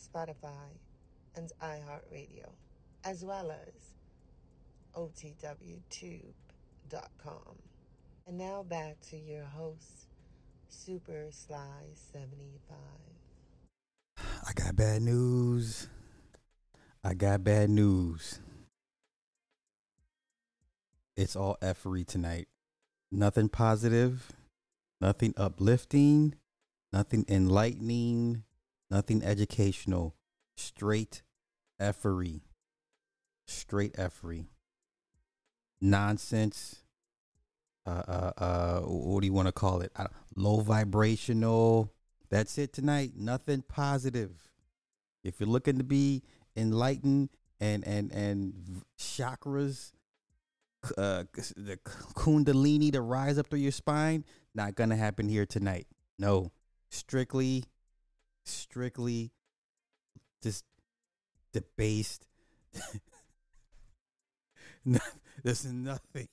Spotify, and iHeartRadio, as well as OTWTube.com. And now back to your host, Super Sly 75. I got bad news. I got bad news. It's all effery tonight. Nothing positive, nothing uplifting, nothing enlightening, nothing educational. Straight effery. Straight effery. Nonsense. Uh, uh, uh, what do you want to call it? Low vibrational. That's it tonight. Nothing positive. If you're looking to be enlightened and and and chakras, uh, the kundalini to rise up through your spine, not gonna happen here tonight. No, strictly, strictly, just debased. this is nothing.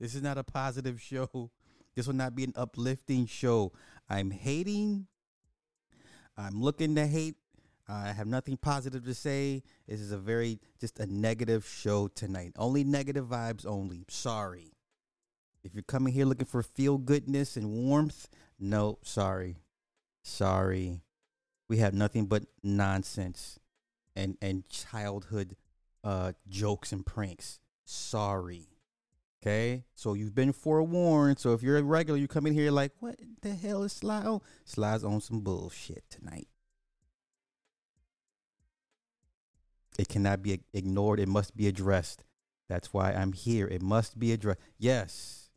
This is not a positive show. This will not be an uplifting show. I'm hating. I'm looking to hate. I have nothing positive to say. This is a very just a negative show tonight. Only negative vibes only. Sorry. If you're coming here looking for feel goodness and warmth, no, sorry. Sorry. We have nothing but nonsense and and childhood uh jokes and pranks. Sorry. Okay, so you've been forewarned. So if you're a regular, you come in here like, what the hell is Sly on? Sly's on some bullshit tonight. It cannot be ignored. It must be addressed. That's why I'm here. It must be addressed. Yes,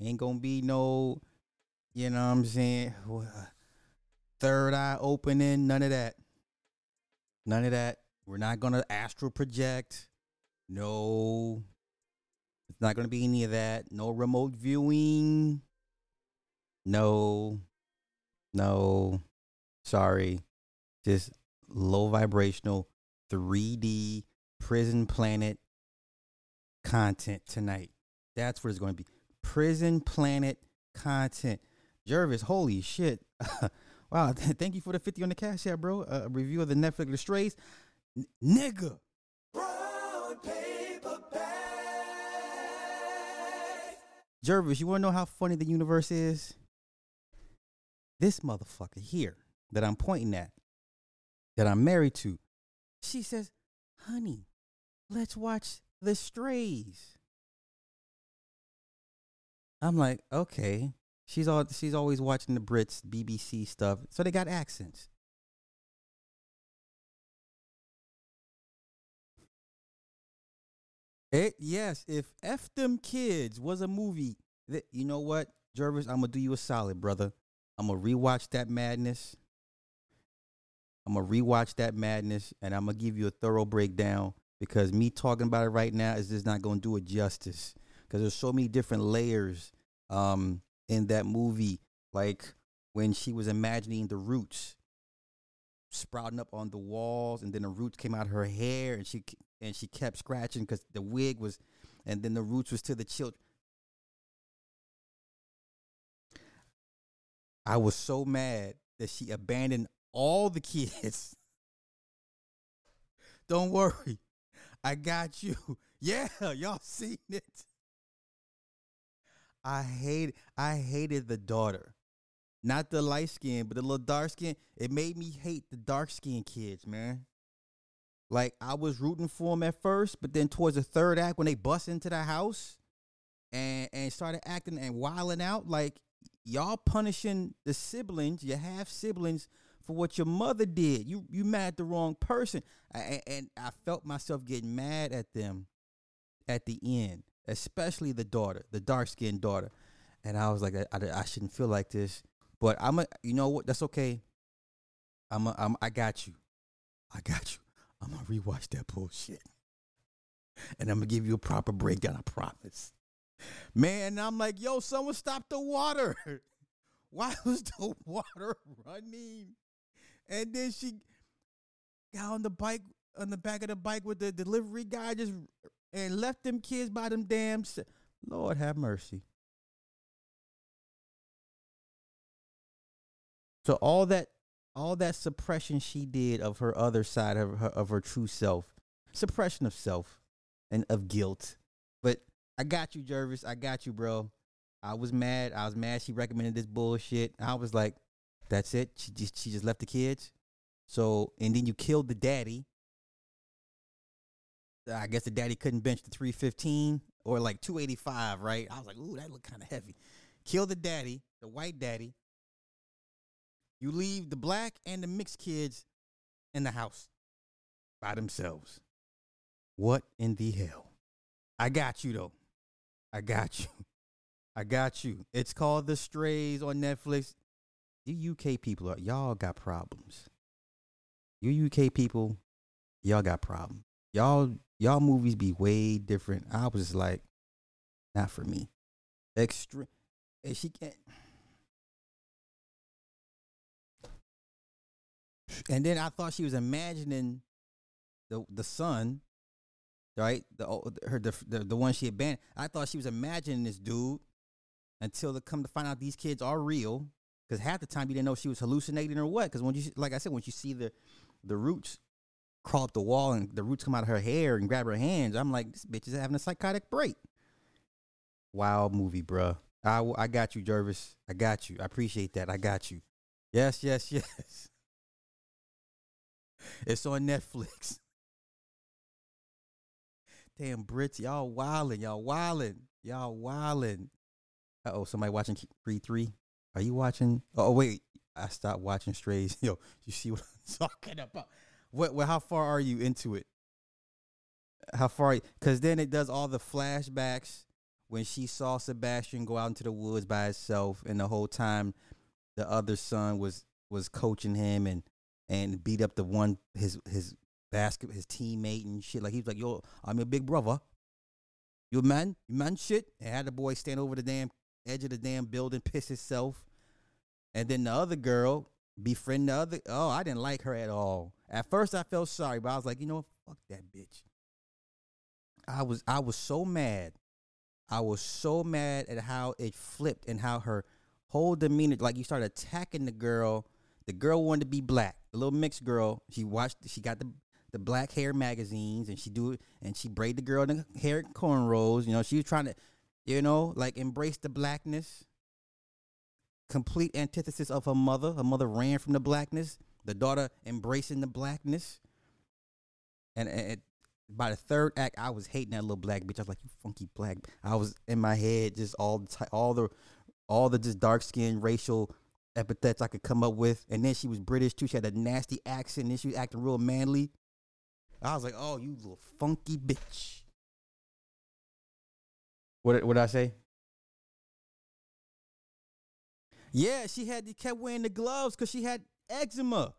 ain't gonna be no, you know what I'm saying? Third eye opening. None of that. None of that. We're not gonna astral project. No, it's not going to be any of that. No remote viewing. No. No. Sorry. Just low vibrational 3D prison planet content tonight. That's what it's going to be. Prison planet content. Jervis, holy shit. wow. Thank you for the 50 on the cash app, bro. A review of the Netflix The Strays. N- nigga. Jervis, you want to know how funny the universe is? This motherfucker here that I'm pointing at, that I'm married to, she says, honey, let's watch The Strays. I'm like, okay. She's all she's always watching the Brits, BBC stuff. So they got accents. It yes, if F them kids was a movie, that you know what, Jervis, I'm gonna do you a solid, brother. I'm gonna rewatch that madness. I'm gonna rewatch that madness, and I'm gonna give you a thorough breakdown because me talking about it right now is just not gonna do it justice. Because there's so many different layers um, in that movie, like when she was imagining the roots sprouting up on the walls, and then the roots came out of her hair, and she and she kept scratching because the wig was, and then the roots was to the children. I was so mad that she abandoned all the kids. Don't worry, I got you. Yeah, y'all seen it. I hate I hated the daughter. Not the light skin, but the little dark skin. It made me hate the dark skinned kids, man. Like I was rooting for them at first, but then towards the third act, when they bust into the house and and started acting and wilding out, like y'all punishing the siblings, your half siblings, for what your mother did. You you mad at the wrong person, I, and I felt myself getting mad at them at the end, especially the daughter, the dark skinned daughter, and I was like, I, I, I shouldn't feel like this, but I'm a, you know what? That's okay. I'm a, I'm I got you. I got you. I'm gonna rewatch that bullshit. And I'm gonna give you a proper breakdown, I promise. Man, I'm like, yo, someone stop the water. Why was the water running? And then she got on the bike on the back of the bike with the delivery guy just and left them kids by them damn. Lord have mercy. So all that all that suppression she did of her other side of her of her true self, suppression of self and of guilt. But I got you, Jervis. I got you, bro. I was mad. I was mad she recommended this bullshit. I was like, that's it. She just she just left the kids. So and then you killed the daddy. I guess the daddy couldn't bench the 315 or like 285, right? I was like, ooh, that looked kind of heavy. Kill the daddy, the white daddy. You leave the black and the mixed kids in the house by themselves. What in the hell? I got you though. I got you. I got you. It's called The Strays on Netflix. You UK people are y'all got problems. You UK people, y'all got problems. Y'all y'all movies be way different. I was like, not for me. Extreme. And she can't. And then I thought she was imagining the the son, right? The oh, her the the, the one she abandoned. I thought she was imagining this dude until they come to find out these kids are real. Because half the time you didn't know she was hallucinating or what. Because when you like I said, when you see the the roots crawl up the wall and the roots come out of her hair and grab her hands. I'm like, this bitch is having a psychotic break. Wild movie, bruh. I, I got you, Jervis. I got you. I appreciate that. I got you. Yes, yes, yes. It's on Netflix. Damn, Brits, y'all wildin', y'all wildin', y'all wildin'. Uh oh, somebody watching Creed 3? Are you watching? Oh, wait, I stopped watching Strays. Yo, you see what I'm talking about? What? Well, how far are you into it? How far? Because then it does all the flashbacks when she saw Sebastian go out into the woods by himself, and the whole time the other son was was coaching him and and beat up the one his his basket his teammate and shit. Like he was like, "Yo, I'm your big brother. You man, you man shit." And had the boy stand over the damn edge of the damn building, piss himself. And then the other girl befriend the other. Oh, I didn't like her at all. At first, I felt sorry, but I was like, you know, fuck that bitch. I was I was so mad. I was so mad at how it flipped and how her whole demeanor, like you started attacking the girl. The girl wanted to be black. The little mixed girl. She watched. She got the the black hair magazines, and she do it, and she braid the girl in the hair cornrows. You know, she was trying to, you know, like embrace the blackness. Complete antithesis of her mother. Her mother ran from the blackness the daughter embracing the blackness. And, and by the third act, I was hating that little black bitch. I was like, "You funky black." I was in my head just all the all the, all the just dark skin racial epithets I could come up with. And then she was British too. She had a nasty accent. And she was acting real manly. I was like, "Oh, you little funky bitch." What what did I say? Yeah, she had kept wearing the gloves because she had eczema.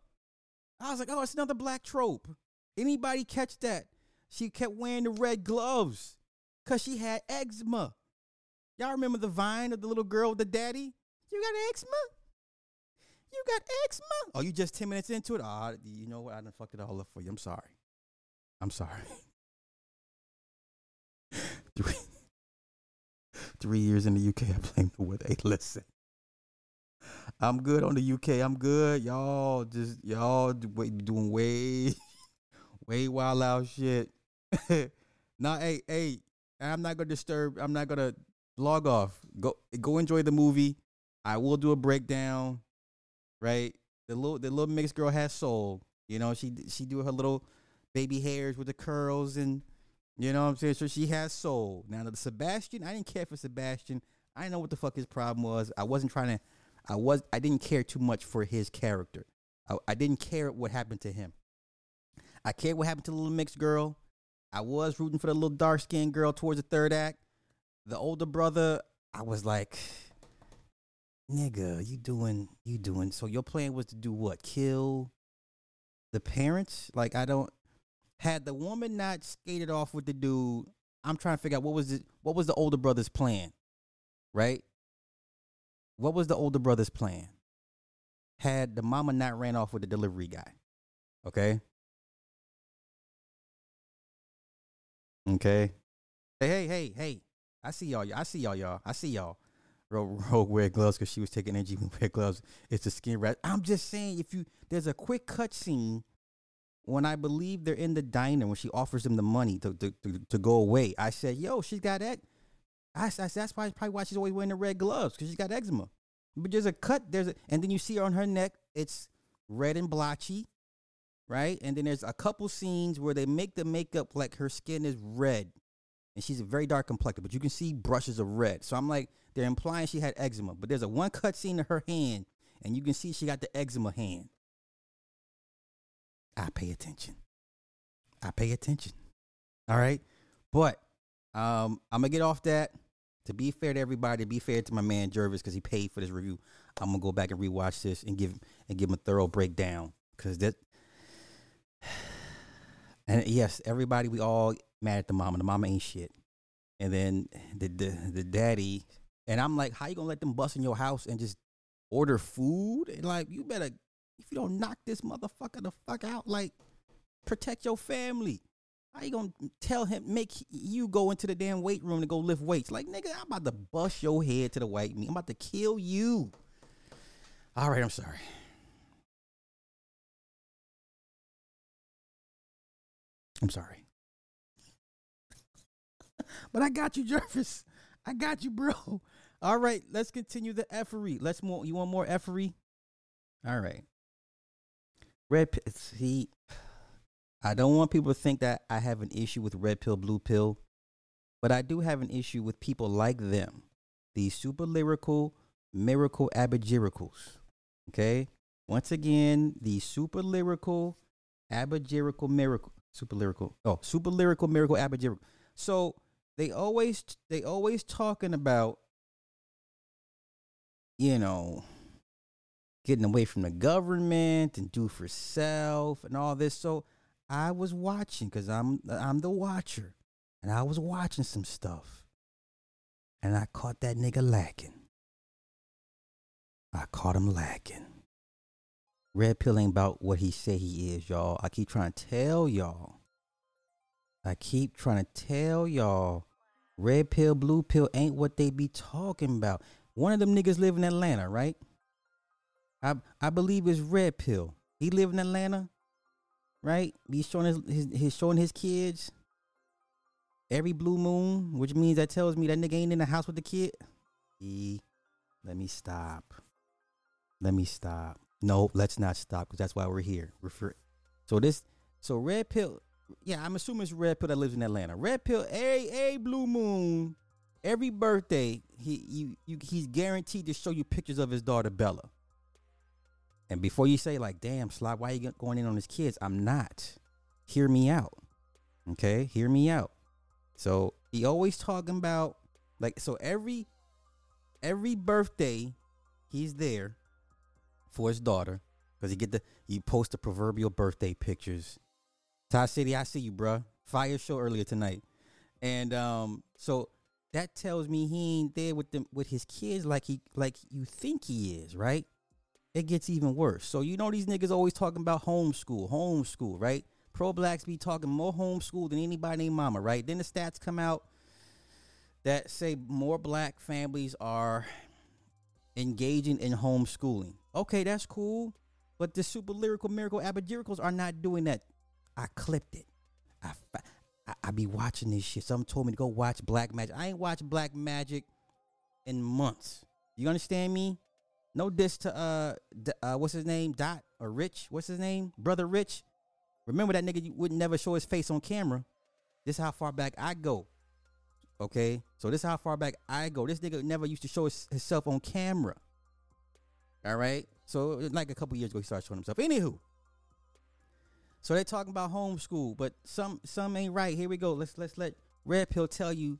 I was like, oh, it's another black trope. Anybody catch that? She kept wearing the red gloves because she had eczema. Y'all remember the vine of the little girl with the daddy? You got eczema? You got eczema? Oh, you just 10 minutes into it? Oh, you know what? I done fucked it all up for you. I'm sorry. I'm sorry. three, three years in the UK, I blame the weather. Hey, listen. I'm good on the UK. I'm good. Y'all just y'all doing way, way wild out shit. nah, hey, hey, I'm not gonna disturb. I'm not gonna log off. Go, go enjoy the movie. I will do a breakdown. Right, the little, the little mixed girl has soul. You know, she she do her little baby hairs with the curls and you know what I'm saying. So she has soul. Now the Sebastian, I didn't care for Sebastian. I didn't know what the fuck his problem was. I wasn't trying to I was I didn't care too much for his character. I, I didn't care what happened to him. I cared what happened to the little mixed girl. I was rooting for the little dark skinned girl towards the third act. The older brother, I was like, nigga, you doing you doing so your plan was to do what? Kill the parents, like I don't had the woman not skated off with the dude, I'm trying to figure out what was it what was the older brother's plan? Right? What was the older brother's plan? Had the mama not ran off with the delivery guy. Okay? Okay. Hey, hey, hey, hey. I see y'all. I see y'all, y'all. I see y'all. Rogue wear gloves because she was taking energy wear gloves. It's a skin rash. I'm just saying, if you there's a quick cut scene when I believe they're in the diner when she offers them the money to to, to, to go away. I said, "Yo, she's got that." I, I "That's probably, probably why she's always wearing the red gloves because she's got eczema." But there's a cut. There's a, and then you see her on her neck. It's red and blotchy, right? And then there's a couple scenes where they make the makeup like her skin is red, and she's a very dark complected, but you can see brushes of red. So I'm like, they're implying she had eczema. But there's a one cut scene of her hand, and you can see she got the eczema hand. I pay attention. I pay attention. All right. But um, I'm gonna get off that. To be fair to everybody, to be fair to my man Jervis, because he paid for this review, I'm gonna go back and rewatch this and give and give him a thorough breakdown. Cause that and yes, everybody we all mad at the mama. The mama ain't shit. And then the the, the daddy, and I'm like, how you gonna let them bust in your house and just order food? And like, you better if you don't knock this motherfucker the fuck out, like protect your family. How you gonna tell him make you go into the damn weight room to go lift weights? Like nigga, I'm about to bust your head to the white meat. I'm about to kill you. All right, I'm sorry. I'm sorry. but I got you, Jervis. I got you, bro. All right, let's continue the effery. Let's more. You want more effery? All right. Red. See, I don't want people to think that I have an issue with red pill, blue pill, but I do have an issue with people like them, these super lyrical, miracle abajiricals. Okay, once again, these super lyrical, abajirical miracle, super lyrical. Oh, super lyrical miracle abajirical. So they always they always talking about, you know getting away from the government and do for self and all this. So I was watching because I'm I'm the watcher, and I was watching some stuff, and I caught that nigga lacking. I caught him lacking. Red pill ain't about what he say he is, y'all. I keep trying to tell y'all. I keep trying to tell y'all. Red pill, blue pill ain't what they be talking about. One of them niggas live in Atlanta, right? I I believe it's Red Pill. He live in Atlanta, right? He's showing his, his showing his kids every blue moon, which means that tells me that nigga ain't in the house with the kid. E, let me stop. Let me stop. No, let's not stop because that's why we're here. Refer. So this, so Red Pill. Yeah, I'm assuming it's Red Pill that lives in Atlanta. Red Pill, a a blue moon. Every birthday, he you, you he's guaranteed to show you pictures of his daughter Bella. And before you say like, "Damn, Slot, why you going in on his kids?" I'm not. Hear me out. Okay, hear me out. So he always talking about like so every every birthday he's there for his daughter because he get the you post the proverbial birthday pictures. Ty City, I see you, bruh. Fire show earlier tonight, and um, so that tells me he ain't there with them with his kids like he like you think he is, right? It gets even worse. So you know these niggas always talking about homeschool, homeschool, right? Pro blacks be talking more homeschool than anybody named mama, right? Then the stats come out that say more black families are engaging in homeschooling. Okay, that's cool. But the super lyrical miracle abajiricals are not doing that. I clipped it. I, I, I be watching this shit. Someone told me to go watch Black Magic. I ain't watched Black Magic in months. You understand me? No diss to uh, uh what's his name? Dot or Rich? What's his name? Brother Rich. Remember that nigga you would never show his face on camera. This is how far back I go. Okay, so this is how far back I go. This nigga never used to show his, himself on camera. All right, so like a couple years ago, he started showing himself. Anywho, so they're talking about homeschool, but some some ain't right. Here we go. Let's let's let Red Pill tell you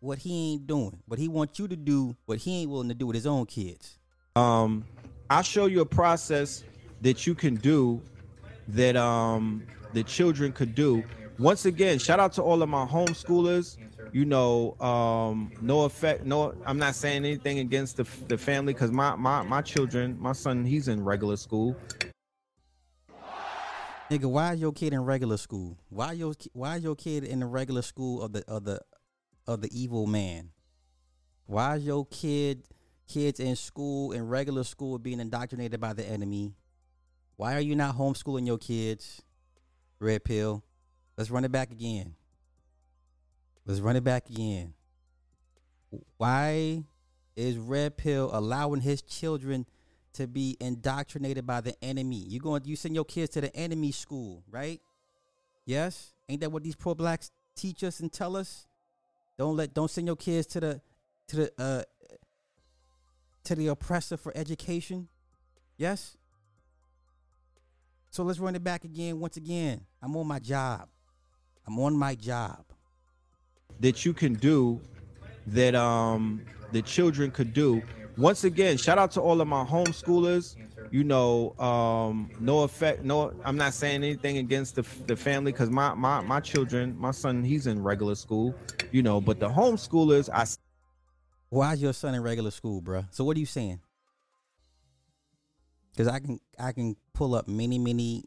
what he ain't doing, but he wants you to do what he ain't willing to do with his own kids. Um, I'll show you a process that you can do that um the children could do. Once again, shout out to all of my homeschoolers. You know, um, no effect. No, I'm not saying anything against the the family because my my my children, my son, he's in regular school. Nigga, why is your kid in regular school? Why your why is your kid in the regular school of the of the of the evil man? Why is your kid kids in school in regular school being indoctrinated by the enemy? Why are you not homeschooling your kids? Red pill. Let's run it back again. Let's run it back again. Why is Red Pill allowing his children to be indoctrinated by the enemy? You going you send your kids to the enemy school, right? Yes? Ain't that what these pro blacks teach us and tell us? Don't let don't send your kids to the to the uh to the oppressor for education. Yes? So let's run it back again once again. I'm on my job. I'm on my job. That you can do that um the children could do. Once again, shout out to all of my homeschoolers. You know, um, no effect. No, I'm not saying anything against the, the family because my, my my children, my son, he's in regular school. You know, but the homeschoolers, I. Why is your son in regular school, bro? So what are you saying? Because I can I can pull up many many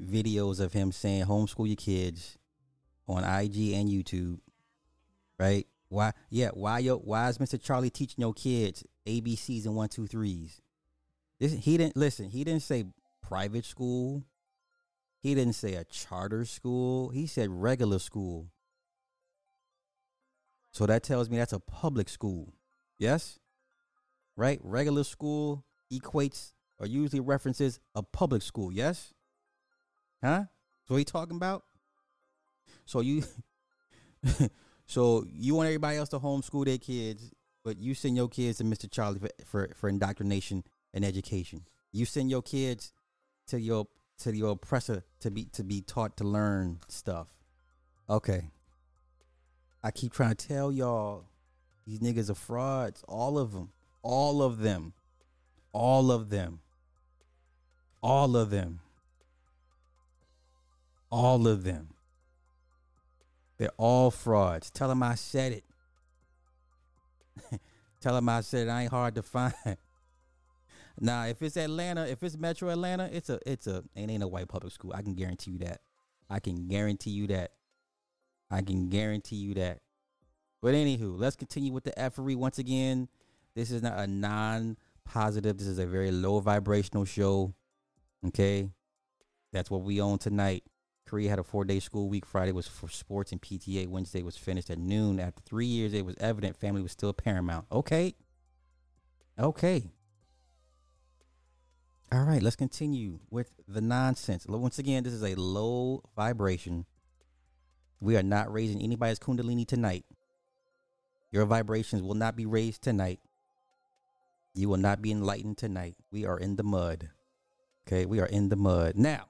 videos of him saying homeschool your kids on IG and YouTube, right? Why? Yeah. Why yo? Why is Mr. Charlie teaching your kids ABCs and one two threes? This he didn't listen. He didn't say private school. He didn't say a charter school. He said regular school. So that tells me that's a public school. Yes? Right? Regular school equates or usually references a public school. Yes? Huh? So he talking about? So you so you want everybody else to homeschool their kids, but you send your kids to Mr. Charlie for, for, for indoctrination and education. You send your kids to your to your oppressor to be to be taught to learn stuff. Okay. I keep trying to tell y'all these niggas are frauds. All of them. All of them. All of them. All of them. All of them. They're all frauds. Tell them I said it. Tell them I said it. I ain't hard to find. now, if it's Atlanta, if it's Metro Atlanta, it's a it's a it ain't a white public school. I can guarantee you that. I can guarantee you that. I can guarantee you that. But anywho, let's continue with the effery once again. This is not a non-positive. This is a very low vibrational show. Okay, that's what we own tonight. Korea had a four-day school week. Friday was for sports and PTA. Wednesday was finished at noon. After three years, it was evident family was still paramount. Okay, okay. All right, let's continue with the nonsense. Once again, this is a low vibration. We are not raising anybody's kundalini tonight. Your vibrations will not be raised tonight. You will not be enlightened tonight. We are in the mud. Okay, we are in the mud. Now,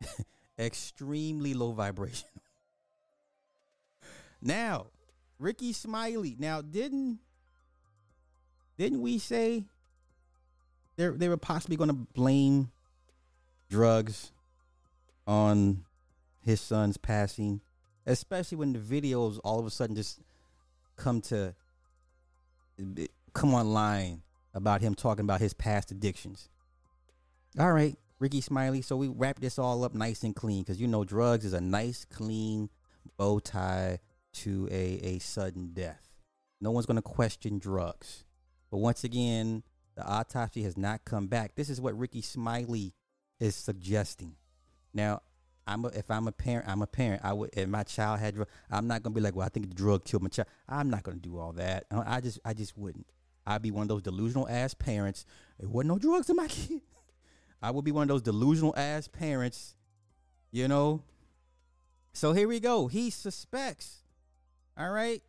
extremely low vibration. now, Rickey Smiley. Now, didn't didn't we say they they were possibly going to blame drugs on his son's passing, especially when the videos all of a sudden just come to come online about him talking about his past addictions. All right, Rickey Smiley. So we wrap this all up nice and clean because you know drugs is a nice, clean bow tie to a, a sudden death. No one's going to question drugs. But once again, the autopsy has not come back. This is what Rickey Smiley is suggesting. Now, I'm a, if I'm a parent, I'm a parent. I would if my child had drug, I'm not gonna be like, well, I think the drug killed my child. I'm not gonna do all that. I just I just wouldn't. I'd be one of those delusional ass parents. There wasn't no drugs in my kid. I would be one of those delusional ass parents, you know. So here we go. He suspects. All right.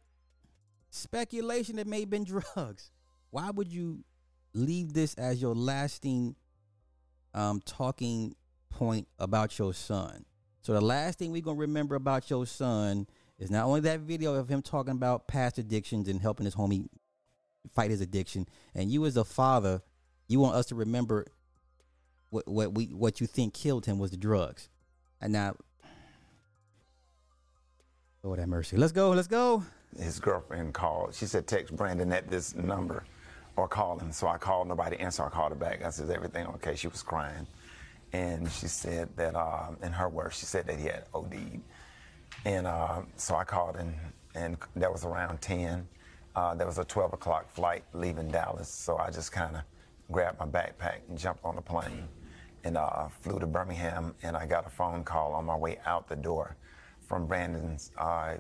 Speculation that may have been drugs. Why would you leave this as your lasting um talking point about your son? So the last thing we're gonna remember about your son is not only that video of him talking about past addictions and helping his homie fight his addiction, and you as a father, you want us to remember what what we what you think killed him was the drugs. And now, Lord have mercy. Let's go. Let's go. his girlfriend called. She said, text Brandon at this number or call him. So I called, nobody answered. I called her back. I said, "Is everything okay? She was crying. And she said that, um, in her words, she said that he had OD'd. And uh, so I called and, and that was around 10. Uh, there was a 12 o'clock flight leaving Dallas. So I just kind of grabbed my backpack and jumped on the plane and uh, flew to Birmingham. And I got a phone call on my way out the door from Brandon's uh,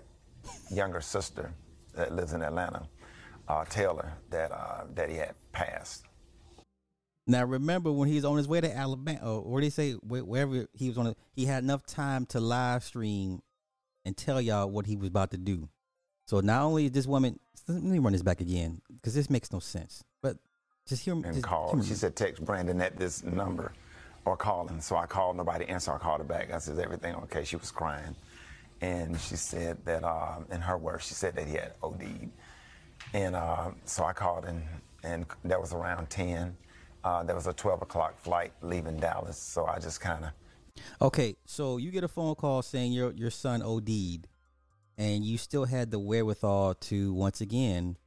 younger sister that lives in Atlanta, uh, Taylor, that uh, that he had passed. Now remember when he was on his way to Alabama, or they say, wherever he was on, he had enough time to live stream and tell y'all what he was about to do. So not only is this woman, let me run this back again because this makes no sense. But just hear me. and just hear me. She said, text Brandon at this number or call him. So I called, nobody answered. I called her back. I said, "Is everything okay? She was crying. And she said that, um, in her words, she said that he had OD'd. And uh, so I called, and, and that was around 10. Uh, there was a 12 o'clock flight leaving Dallas. So I just kind of Okay, so you get a phone call saying your your son OD'd, and you still had the wherewithal to once again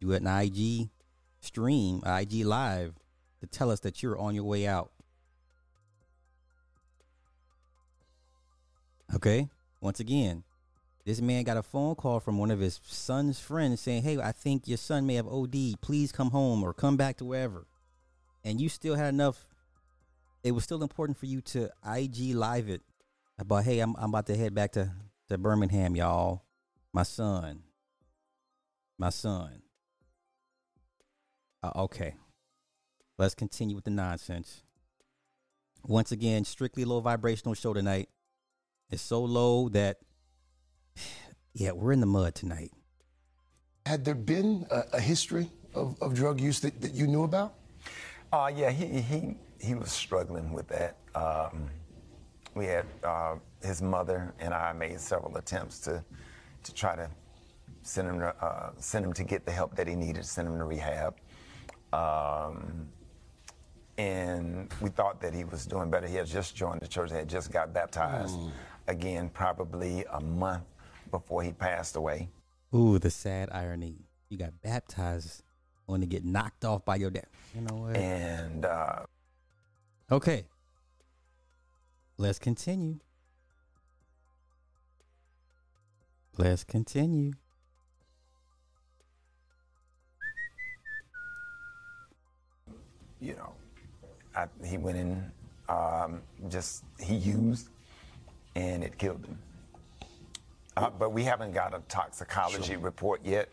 do an IG stream, IG live, to tell us that you're on your way out. Okay, once again, this man got a phone call from one of his son's friends saying, "Hey, I think your son may have OD'd. Please come home or come back to wherever." And you still had enough it was still important for you to IG live it about, hey, I'm I'm about to head back to, to Birmingham, y'all. My son. My son. Uh, okay. Let's continue with the nonsense. Once again, strictly low vibrational show tonight. It's so low that yeah, we're in the mud tonight. Had there been a, a history of, of drug use that, that you knew about? Uh, yeah, he, he, he was struggling with that. Um, we had uh, his mother and I made several attempts to, to try to send him to, uh, send him to get the help that he needed, send him to rehab. Um, and we thought that he was doing better. He had just joined the church, had just got baptized again, probably a month before he passed away. Ooh, the sad irony. You got baptized only to get knocked off by your dad. You know what? And uh, Okay. Let's continue. Let's continue. you know, I, he went in, um, just he used, and it killed him. Uh, but we haven't got a toxicology report yet,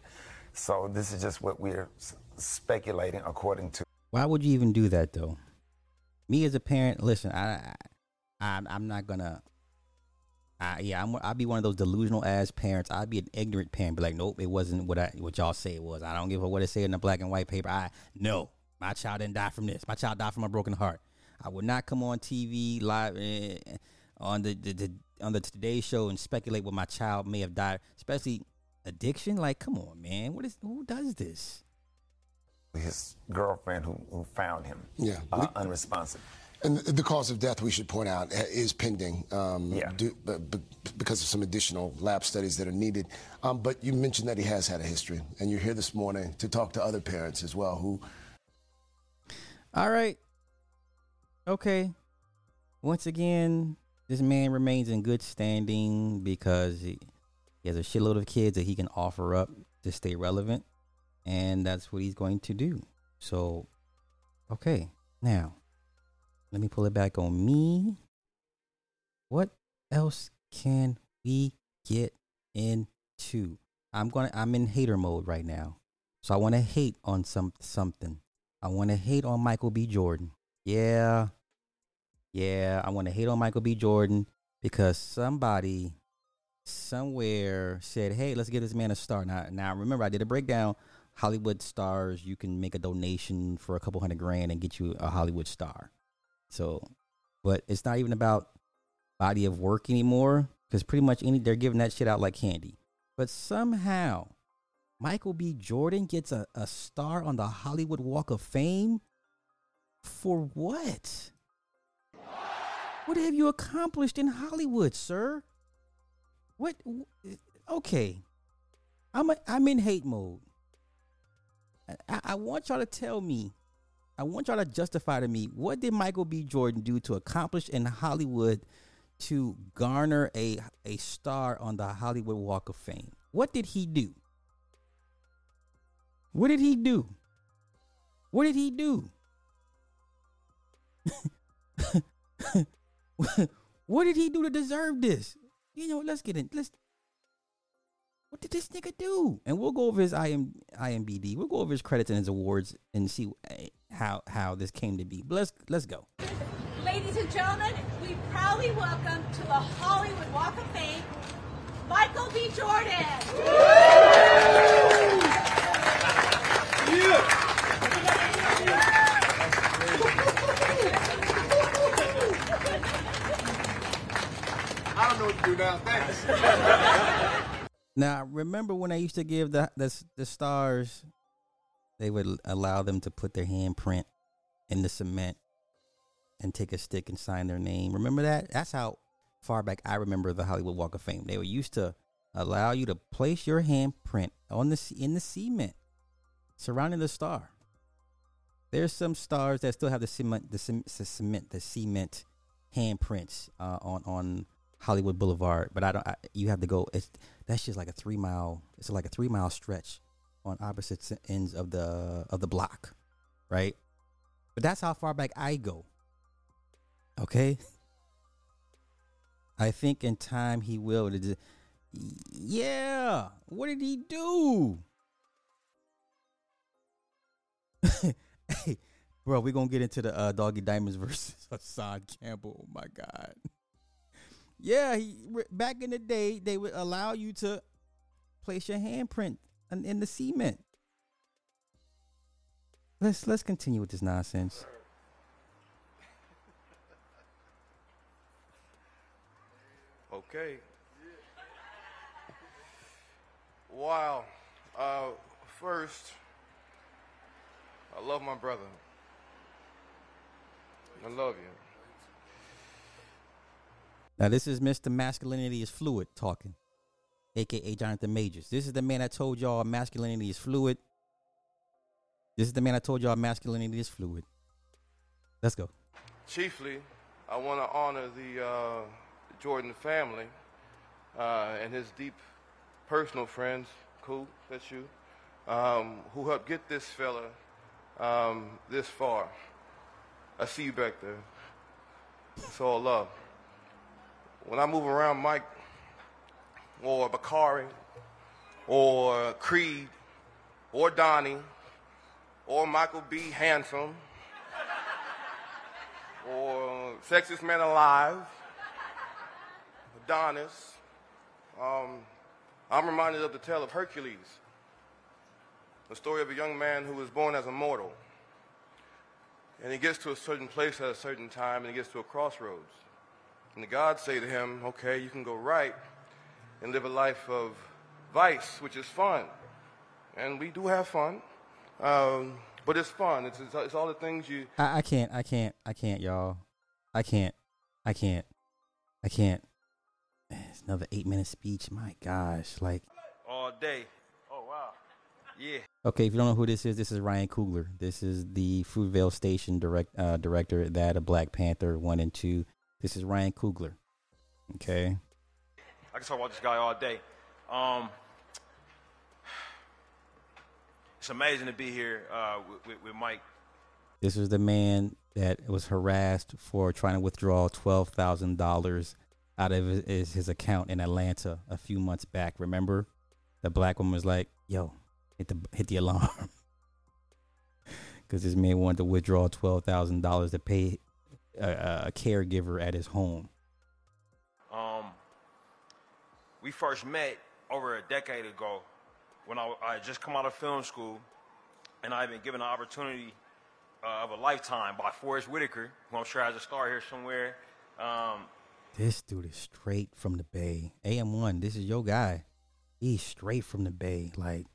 so this is just what we're speculating according to. Why would you even do that though? Me as a parent, listen, I, I I'm, not gonna. I, yeah, I'm, I'll be one of those delusional ass parents. I'd be an ignorant parent, be like, nope, it wasn't what I what y'all say it was. I don't give a what it say in the black and white paper. I no, my child didn't die from this. My child died from a broken heart. I would not come on TV live eh, on the, the, the on the Today Show and speculate what my child may have died, especially addiction. Like, come on, man, what is who does this? His girlfriend who, who found him Yeah. uh, unresponsive. And the, the cause of death, we should point out, is pending um, Yeah. due, b- b- because of some additional lab studies that are needed. Um, but you mentioned that he has had a history, and you're here this morning to talk to other parents as well who All right. Okay. Once again, this man remains in good standing because he, he has a shitload of kids that he can offer up to stay relevant. And that's what he's going to do. So, okay. Now, let me pull it back on me. What else can we get into? I'm to I'm in hater mode right now. So I want to hate on some something. I want to hate on Michael B. Jordan. Yeah. Yeah, I want to hate on Michael B. Jordan because somebody somewhere said, "Hey, let's give this man a star." Now, now remember, I did a breakdown. Hollywood stars, you can make a donation for a couple hundred grand and get you a Hollywood star. So, but it's not even about body of work anymore because pretty much any they're giving that shit out like candy. But somehow, Michael B. Jordan gets a, a star on the Hollywood Walk of Fame. For what? What have you accomplished in Hollywood, sir? What? Okay, I'm a, I'm in hate mode. I, I want y'all to tell me. I want y'all to justify to me what did Michael B. Jordan do to accomplish in Hollywood to garner a a star on the Hollywood Walk of Fame? What did he do? What did he do? What did he do? what did he do to deserve this? You know, let's get in. Let's. What did this nigga do? And we'll go over his IM, IMBD. We'll go over his credits and his awards and see eh, how how this came to be. But let's let's go. Ladies and gentlemen, we proudly welcome to the Hollywood Walk of Fame, Michael B. Jordan. I don't know what to do now. Thanks. Now, remember when I used to give the the, the stars, they would allow them to put their handprint in the cement and take a stick and sign their name. Remember that? That's how far back I remember the Hollywood Walk of Fame. They were used to allow you to place your handprint on the in the cement surrounding the star. There's some stars that still have the cement, the, cem- the cement, the cement handprints uh, on on Hollywood Boulevard, but I don't. I, you have to go. It's that's just like a three mile. It's like a three mile stretch on opposite ends of the of the block, right? But that's how far back I go. Okay. I think in time he will. Yeah. What did he do? hey, bro, we're gonna get into the uh, Doggy Diamonds versus Hassan Campbell. Oh my God. Yeah, he back in the day they would allow you to place your handprint in, in the cement. Let's let's continue with this nonsense. Okay. Wow. Uh, first, I love my brother. I love you. Now this is Mr. Masculinity is Fluid talking, aka Jonathan Majors. This is the man I told y'all masculinity is fluid. This is the man I told y'all masculinity is fluid. Let's go. Chiefly, I want to honor the uh, Jordan family uh, and his deep personal friends, cool, that's you, um, who helped get this fella um, this far. I see you back there. It's all love. When I move around Mike or Bakari or Creed or Donnie or Michael B. Handsome or Sexiest Man Alive, Adonis. Um, I'm reminded of the tale of Hercules, the story of a young man who was born as a mortal. And he gets to a certain place at a certain time and he gets to a crossroads. And the gods say to him, okay, you can go right and live a life of vice, which is fun. And we do have fun. Um, but it's fun. It's, it's, it's all the things you, I, I can't. I can't. I can't, y'all. I can't. I can't. I can't. It's another eight minute speech. My gosh, like. all day. Oh wow. Yeah. Okay, if you don't know who this is, this is Ryan Coogler. This is the Fruitvale Station direct uh, director that of Black Panther one and two. This is Ryan Coogler. Okay. I can talk about this guy all day. Um, it's amazing to be here uh, with, with, with Mike. This is the man that was harassed for trying to withdraw twelve thousand dollars out of his, his account in Atlanta a few months back. Remember, the black woman was like, "Yo, hit the hit the alarm," because this man wanted to withdraw twelve thousand dollars to pay a, a caregiver at his home. Um, we first met over a decade ago when I, I had just come out of film school, and I had been given an opportunity uh, of a lifetime by Forest Whitaker, who I'm sure has a star here somewhere. Um, This dude is straight from the Bay. AM1, this is your guy. He's straight from the Bay. Like,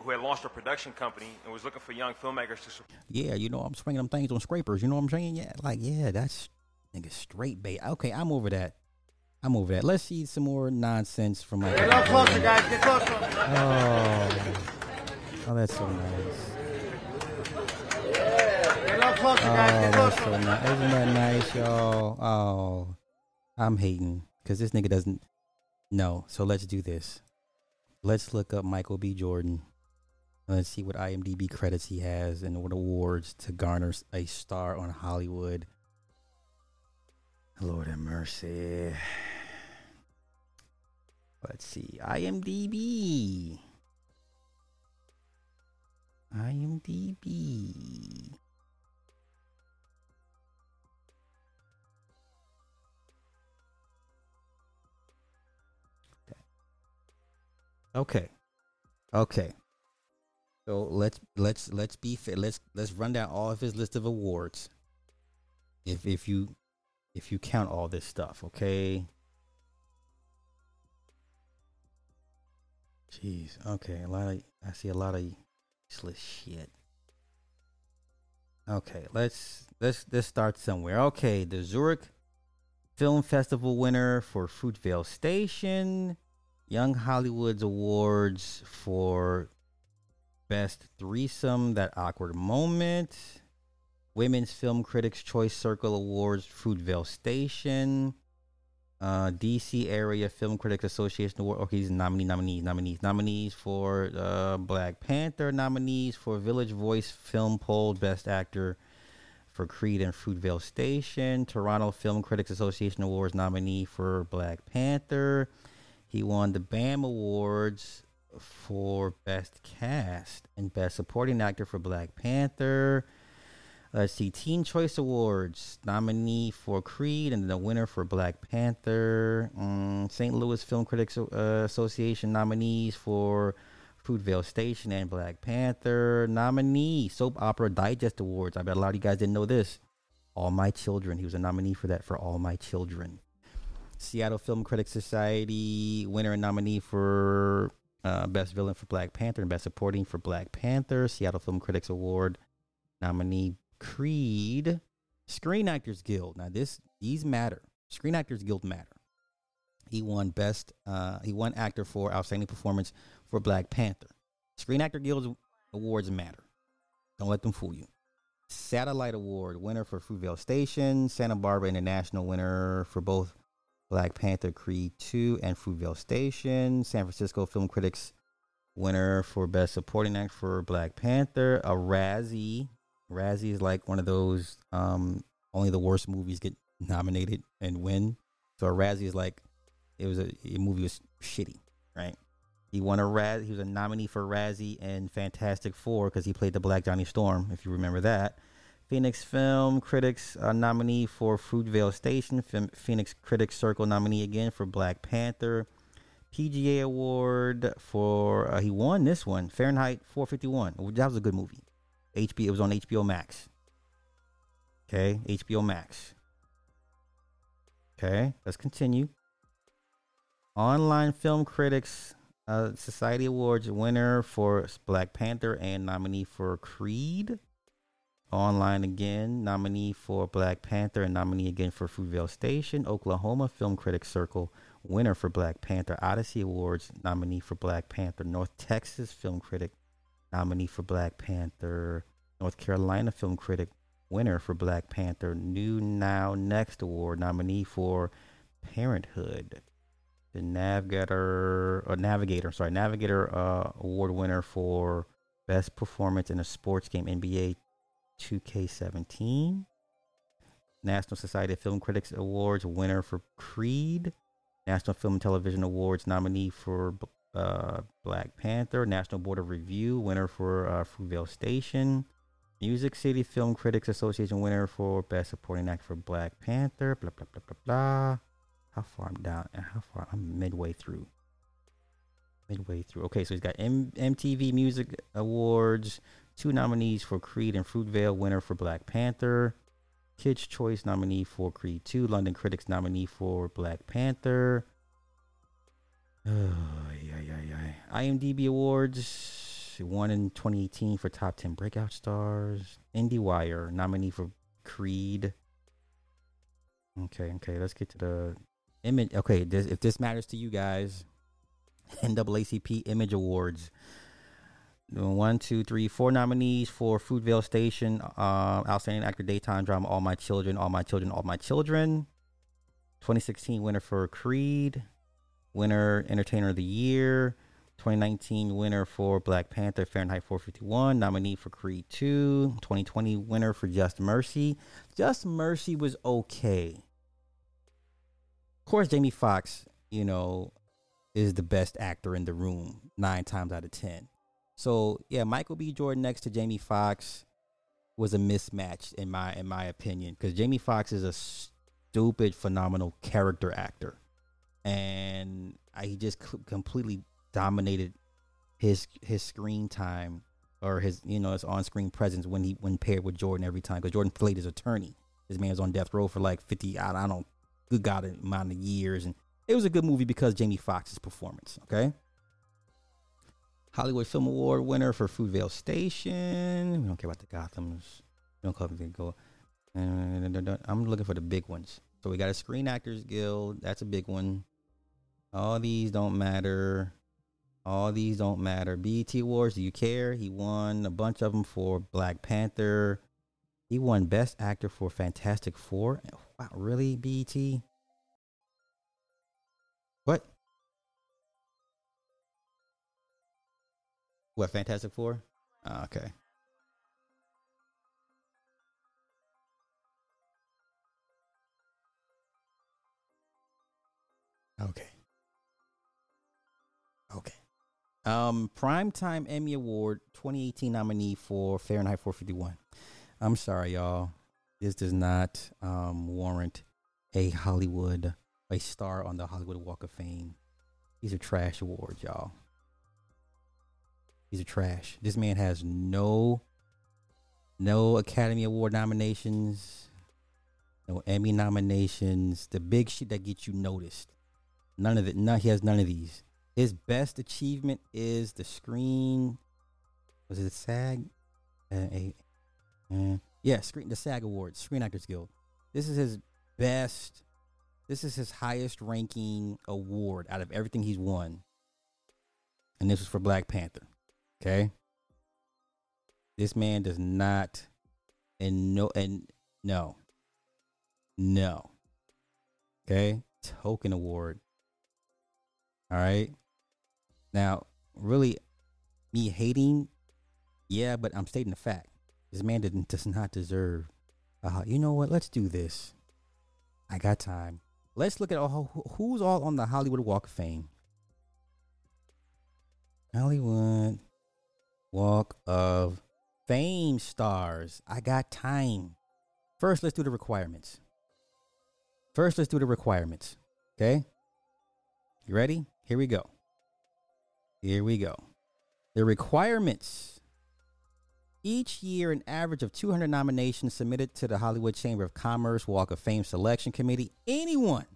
who had launched a production company and was looking for young filmmakers to support. Yeah, you know, I'm swinging them things on scrapers. You know what I'm saying? Yeah, like, yeah, that's nigga straight bait. Okay, I'm over that. I'm over that. Let's see some more nonsense from like. Get a little closer, guys. Get closer. Oh, oh, that's so nice. Get a closer, Oh, guys. Get oh, that's so nice. Isn't that nice, y'all? Oh, I'm hating because this nigga doesn't. No, so let's do this. Let's look up Michael B. Jordan. Let's see what IMDb credits he has and what awards to garner a star on Hollywood. Lord have mercy. Let's see. IMDb. IMDb. Okay. Okay. So let's let's let's be fair. Let's let's run down all of his list of awards. If if you if you count all this stuff, okay? Jeez. Okay, a lot of I see a lot of useless shit. Okay, let's let's let's start somewhere. Okay, the Zurich Film Festival winner for Fruitvale Station, Young Hollywood's awards for Best Threesome, That Awkward Moment, Women's Film Critics Choice Circle Awards, Fruitvale Station, uh, DC Area Film Critics Association Award. Okay, he's nominee, nominees, nominees, nominees for uh, Black Panther, nominees for Village Voice Film Poll Best Actor for Creed and Fruitvale Station, Toronto Film Critics Association Awards nominee for Black Panther. He won the BAM Awards for Best Cast and Best Supporting Actor for Black Panther. Let's see, Teen Choice Awards nominee for Creed and the winner for Black Panther. Mm, St. Louis Film Critics uh, Association nominees for Fruitvale Station and Black Panther. Nominee Soap Opera Digest Awards. I bet a lot of you guys didn't know this. All My Children. He was a nominee for that for All My Children. Seattle Film Critics Society winner and nominee for uh, Best Villain for Black Panther and Best Supporting for Black Panther. Seattle Film Critics Award nominee Creed. Screen Actors Guild. Now this these matter. Screen Actors Guild matter. He won best. Uh, he won actor for outstanding performance for Black Panther. Screen Actor Guild awards matter. Don't let them fool you. Satellite Award winner for Fruitvale Station. Santa Barbara International winner for both Black Panther Creed 2 and Fruitvale Station. San Francisco Film Critics winner for Best Supporting Act for Black Panther. A Razzie. Razzie is like one of those um only the worst movies get nominated and win. So a Razzie is like it was a, a movie was shitty, right? He won a Raz. He was a nominee for Razzie and Fantastic Four because he played the Black Johnny Storm, if you remember that. Phoenix Film Critics uh, nominee for Fruitvale Station. Phoenix Critics Circle nominee again for Black Panther. PGA Award for uh, he won this one Fahrenheit 451. That was a good movie. HBO it was on HBO Max. Okay, HBO Max. Okay, let's continue. Online Film Critics uh, Society Awards winner for Black Panther and nominee for Creed. Online again, nominee for Black Panther and nominee again for Fruitvale Station. Oklahoma Film Critics Circle winner for Black Panther. Odyssey Awards nominee for Black Panther. North Texas Film Critic nominee for Black Panther. North Carolina Film Critic winner for Black Panther. New Now Next Award nominee for Parenthood. The Navigator, or Navigator, sorry, Navigator uh, Award winner for Best Performance in a Sports Game NBA 2K17. National Society of Film Critics Awards winner for Creed. National Film and Television Awards nominee for uh, Black Panther. National Board of Review winner for uh, Fruitvale Station. Music City Film Critics Association winner for Best Supporting Act for Black Panther. Blah blah blah blah blah. How far I'm down? And how far? I'm midway through. Midway through. Okay, so he's got M- MTV Music Awards, two nominees for Creed and Fruitvale, winner for Black Panther. Kids Choice nominee for Creed 2, London Critics nominee for Black Panther. Oh, yeah, yeah, yeah. IMDb Awards. One in 2018 for top 10 breakout stars. IndieWire nominee for Creed. Okay, okay. Let's get to the image. Okay, this, if this matters to you guys, NAACP Image Awards. One, two, three, four nominees for Fruitvale Station, uh, Outstanding Actor Daytime Drama, All My Children, All My Children, All My Children. 2016 winner for Creed, winner Entertainer of the Year. 2019 winner for Black Panther, Fahrenheit 451. Nominee for Creed 2. 2020 winner for Just Mercy. Just Mercy was okay. Of course, Jamie Foxx, you know, is the best actor in the room nine times out of ten. So yeah, Michael B. Jordan next to Jamie Foxx was a mismatch in my in my opinion because Jamie Foxx is a stupid, phenomenal character actor, and I, he just completely dominated his his screen time or his you know his on screen presence when he when paired with Jordan every time because Jordan played his attorney. This man was on death row for like fifty I, I don't good god amount of years, and it was a good movie because Jamie Foxx's performance. Okay. Hollywood Film Award winner for Fruitvale Station. We don't care about the Gothams. We don't call them go. Uh, I'm looking for the big ones. So we got a Screen Actors Guild. That's a big one. All these don't matter. All these don't matter. BET Awards, do you care? He won a bunch of them for Black Panther. He won Best Actor for Fantastic Four. Wow, really, BET? What? What, Fantastic Four? Ah, okay. Okay. Okay. Um, Primetime Emmy Award 2018 nominee for Fahrenheit 451. I'm sorry, y'all. This does not um, warrant a Hollywood, a star on the Hollywood Walk of Fame. These are trash awards, y'all. These are trash. This man has no, no Academy Award nominations, no Emmy nominations. The big shit that gets you noticed. None of it. None. He has none of these. His best achievement is the screen. Was it SAG? Uh, a, uh, yeah, screen the SAG Awards, Screen Actors Guild. This is his best. This is his highest ranking award out of everything he's won. And this was for Black Panther. Okay. This man does not and no and no. No. Okay. Token award. All right. Now, really, me hating, yeah, but I'm stating the fact. This man didn't, does not deserve. Uh, you know what? Let's do this. I got time. Let's look at all, who's all on the Hollywood Walk of Fame. Hollywood Walk of Fame stars. I got time. First, let's do the requirements. First, let's do the requirements. Okay? You ready? Here we go. Here we go. The requirements. Each year, an average of 200 nominations submitted to the Hollywood Chamber of Commerce Walk of Fame Selection Committee. Anyone,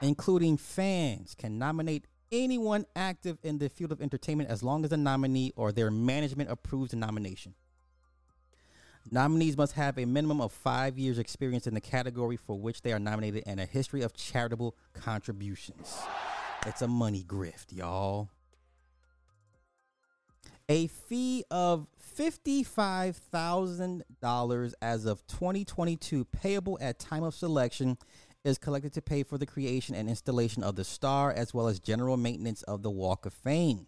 including fans, can nominate anyone active in the field of entertainment as long as the nominee or their management approves the nomination. Nominees must have a minimum of five years' experience in the category for which they are nominated and a history of charitable contributions. It's a money grift, y'all. A fee of $55,000 as of 2022 payable at time of selection is collected to pay for the creation and installation of the star as well as general maintenance of the Walk of Fame.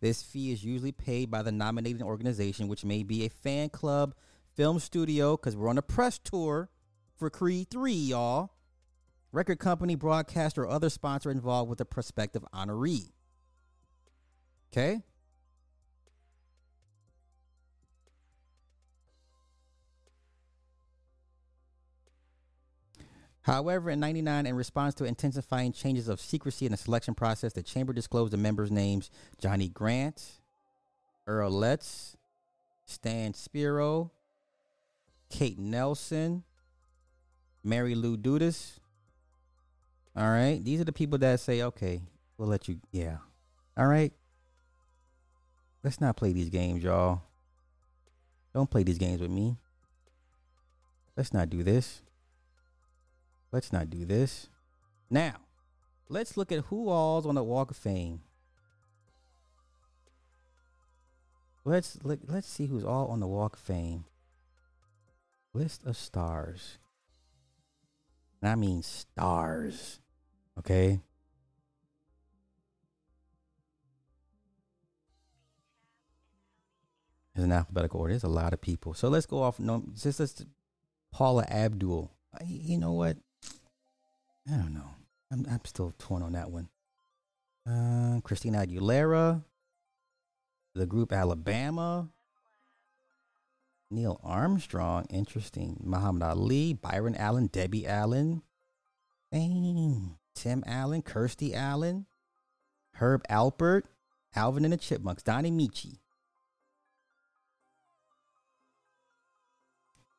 This fee is usually paid by the nominating organization, which may be a fan club, film studio, because we're on a press tour for Creed 3, y'all. Record company, broadcaster, or other sponsor involved with the prospective honoree. Okay? However, in 99, in response to intensifying changes of secrecy in the selection process, the chamber disclosed the members' names Johnny Grant, Earl Lestz, Stan Spero, Kate Nelson, Mary Lou Dudas. All right. These are the people that say, okay, we'll let you. Yeah. All right. Let's not play these games, y'all. Don't play these games with me. Let's not do this. Let's not do this. Now, let's look at who all's on the Walk of Fame. Let's look, let's see who's all on the Walk of Fame. List of stars. And I mean stars. Okay? It's an alphabetical order. There's a lot of people. So let's go off. No, just let's Paula Abdul. You know what? I don't know. I'm I'm still torn on that one. Uh, Christina Aguilera, the group Alabama, Neil Armstrong, interesting. Muhammad Ali, Byron Allen, Debbie Allen, dang, Tim Allen, Kirstie Allen, Herb Alpert, Alvin and the Chipmunks, Don Ameche,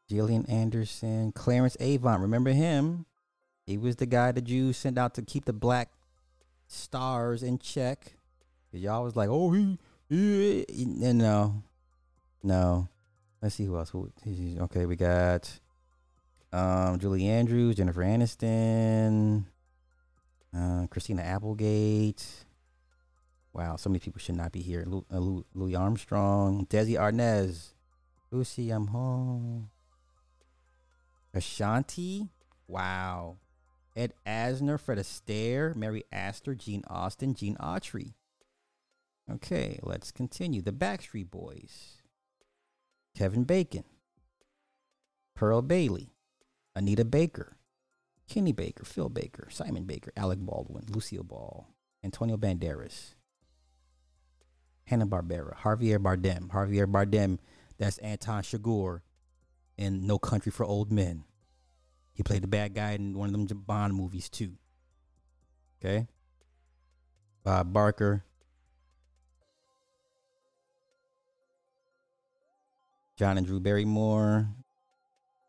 Gillian Anderson, Clarence Avant. Remember him? He was the guy the Jews sent out to keep the black stars in check. Cause y'all was like, oh, he, he, he no, no. Let's see who else. Who, okay, we got um, Julie Andrews, Jennifer Aniston, uh, Christina Applegate. Wow, so many people should not be here. Lou, uh, Lou, Louis Armstrong, Desi Arnaz, Lucy, I'm home. Ashanti, wow. Ed Asner, Fred Astaire, Mary Astor, Gene Austin, Gene Autry. Okay, let's continue. The Backstreet Boys. Kevin Bacon. Pearl Bailey. Anita Baker. Kenny Baker, Phil Baker, Simon Baker, Alec Baldwin, Lucille Ball, Antonio Banderas, Hanna Barbera, Javier Bardem. Javier Bardem, that's Anton Chigurh in No Country for Old Men. He played the bad guy in one of them Bond movies too. Okay. Bob Barker. John and Drew Barrymore.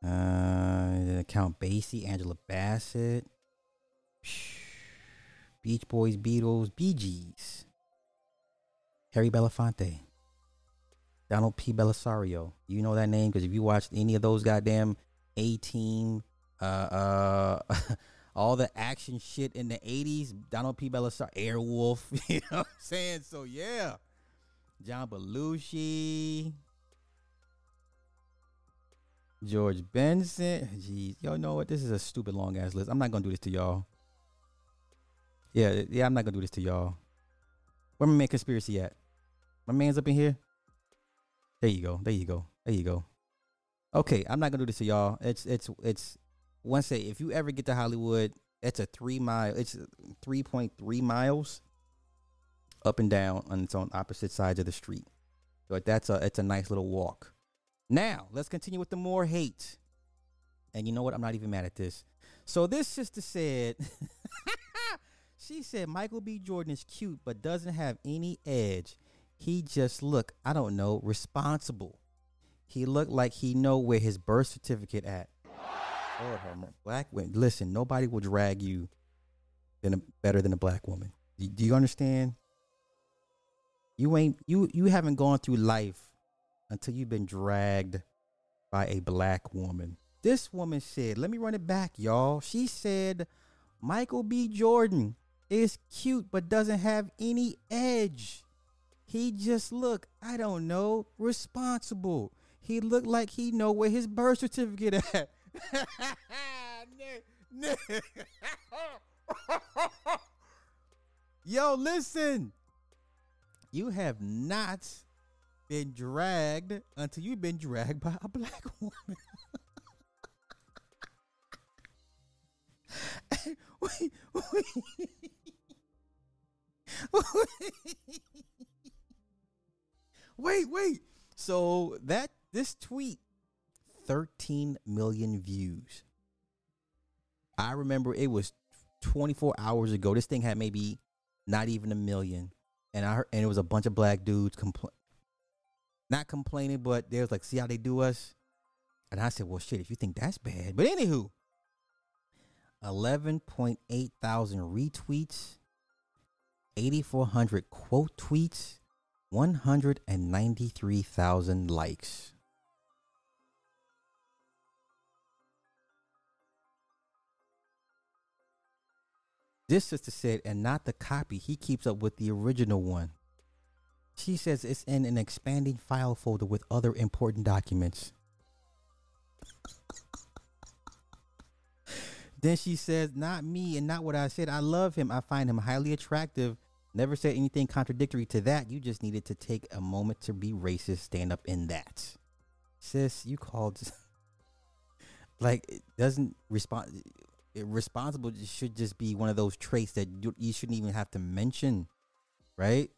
Uh, Count Basie, Angela Bassett. Beach Boys, Beatles, Bee Gees. Harry Belafonte. Donald P. Bellisario. You know that name because if you watched any of those goddamn A Team, uh, uh, all the action shit in the 80s, Donald P. Bellisario, Airwolf, you know what I'm saying? So, yeah. John Belushi. George Benson. Jeez. Y'all know what? This is a stupid long ass list. I'm not to do this to y'all. Yeah, yeah, I'm not to do this to y'all. Where my man Conspiracy at? My man's up in here? There you go. There you go. There you go. Okay, I'm not gonna do this to y'all. It's it's it's once say if you ever get to Hollywood, it's a three mile. It's three point three miles up and down on its on opposite sides of the street. So that's a it's a nice little walk. Now let's continue with the more hate. And you know what? I'm not even mad at this. So this sister said, she said Michael B. Jordan is cute but doesn't have any edge. He just look, I don't know, responsible. He looked like he know where his birth certificate at. Have Black women, listen, nobody will drag you than a, better than a black woman. Do, do you understand? You ain't you you haven't gone through life until you've been dragged by a black woman. This woman said, let me run it back, y'all. She said Michael B. Jordan is cute but doesn't have any edge. He just look, I don't know, responsible. He looked like he know where his birth certificate at. Yo, listen. You have not been dragged until you've been dragged by a black woman. wait, wait. wait, wait. So that this tweet, 13 million views. I remember it was 24 hours ago. This thing had maybe not even a million, and I heard, and it was a bunch of black dudes compl- not complaining, but they was like, "See how they do us." And I said, "Well, shit, if you think that's bad." But anywho, 11.8 thousand retweets, 8,400 quote tweets, 193,000 likes. This sister said, and not the copy. He keeps up with the original one. She says it's in an expanding file folder with other important documents. then she says, Not me and not what I said. I love him. I find him highly attractive. Never said anything contradictory to that. You just needed to take a moment to be racist. Stand up in that. Sis, you called. like, it doesn't respond. Responsible should just be one of those traits that you, you shouldn't even have to mention, right?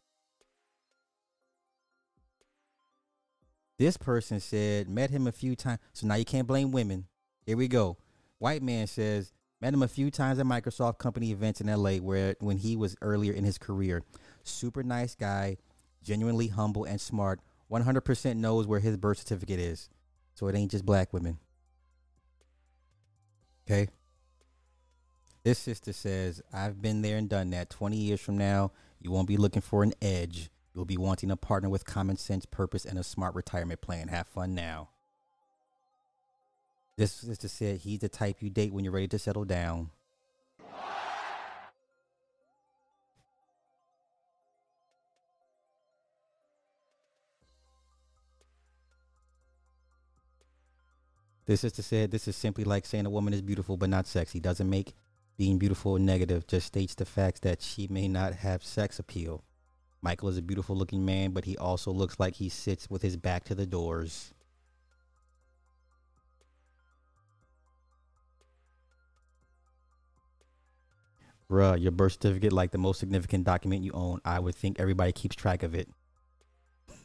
This person said, met him a few times. So now you can't blame women. Here we go. White man says, met him a few times at Microsoft company events in LA where when he was earlier in his career. Super nice guy, genuinely humble and smart. 100% knows where his birth certificate is. So it ain't just black women. Okay. This sister says, I've been there and done that. 20 years from now, you won't be looking for an edge. You'll be wanting a partner with common sense, purpose, and a smart retirement plan. Have fun now. This sister said he's the type you date when you're ready to settle down. This sister said this is simply like saying a woman is beautiful but not sexy. Doesn't make being beautiful negative, just states the facts that she may not have sex appeal. Michael is a beautiful looking man, but he also looks like he sits with his back to the doors. Bruh, your birth certificate, like the most significant document you own. I would think everybody keeps track of it.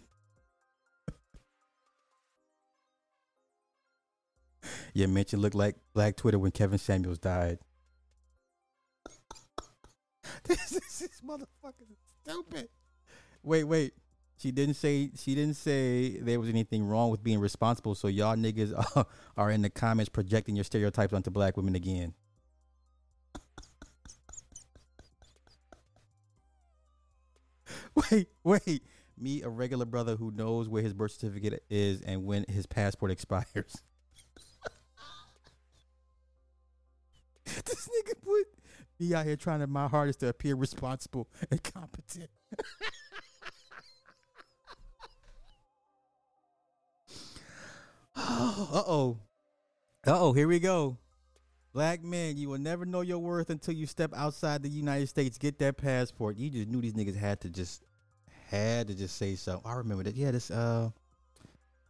Your mention looked like Black Twitter when Kevin Samuels died. this is this motherfucker stupid. Wait, wait. She didn't say she didn't say there was anything wrong with being responsible. So y'all niggas are, are in the comments projecting your stereotypes onto black women again. wait, wait. Me, a regular brother who knows where his birth certificate is and when his passport expires. this nigga put me out here trying to my hardest to appear responsible and competent. uh oh. Uh oh, here we go. Black man, you will never know your worth until you step outside the United States. Get that passport. You just knew these niggas had to just had to just say something. I remember that. Yeah, this uh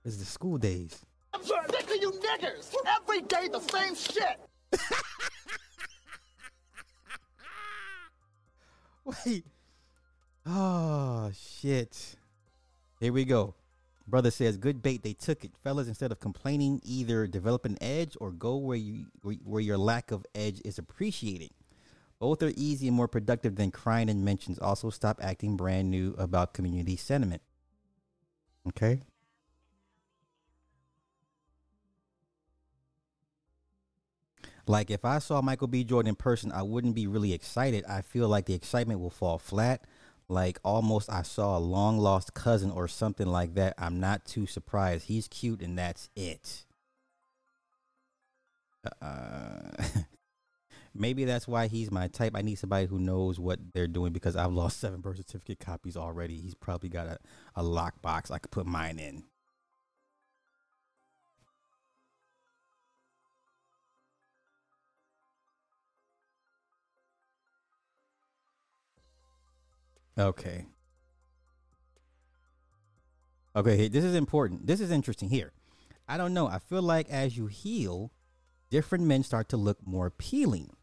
this is the school days. I'm so sick of you niggers. Every day the same shit. Wait. Oh shit. Here we go. Brother says, "Good bait. They took it, fellas. Instead of complaining, either develop an edge or go where you where your lack of edge is appreciated. Both are easy and more productive than crying and mentions. Also, stop acting brand new about community sentiment. Okay. Like if I saw Michael B. Jordan in person, I wouldn't be really excited. I feel like the excitement will fall flat. Like almost I saw a long lost cousin or something like that. I'm not too surprised. He's cute and that's it. Uh, maybe that's why he's my type. I need somebody who knows what they're doing because I've lost seven birth certificate copies already. He's probably got a, a lockbox I could put mine in. Okay. Okay, this is important. This is interesting here. I don't know. I feel like as you heal, different men start to look more appealing.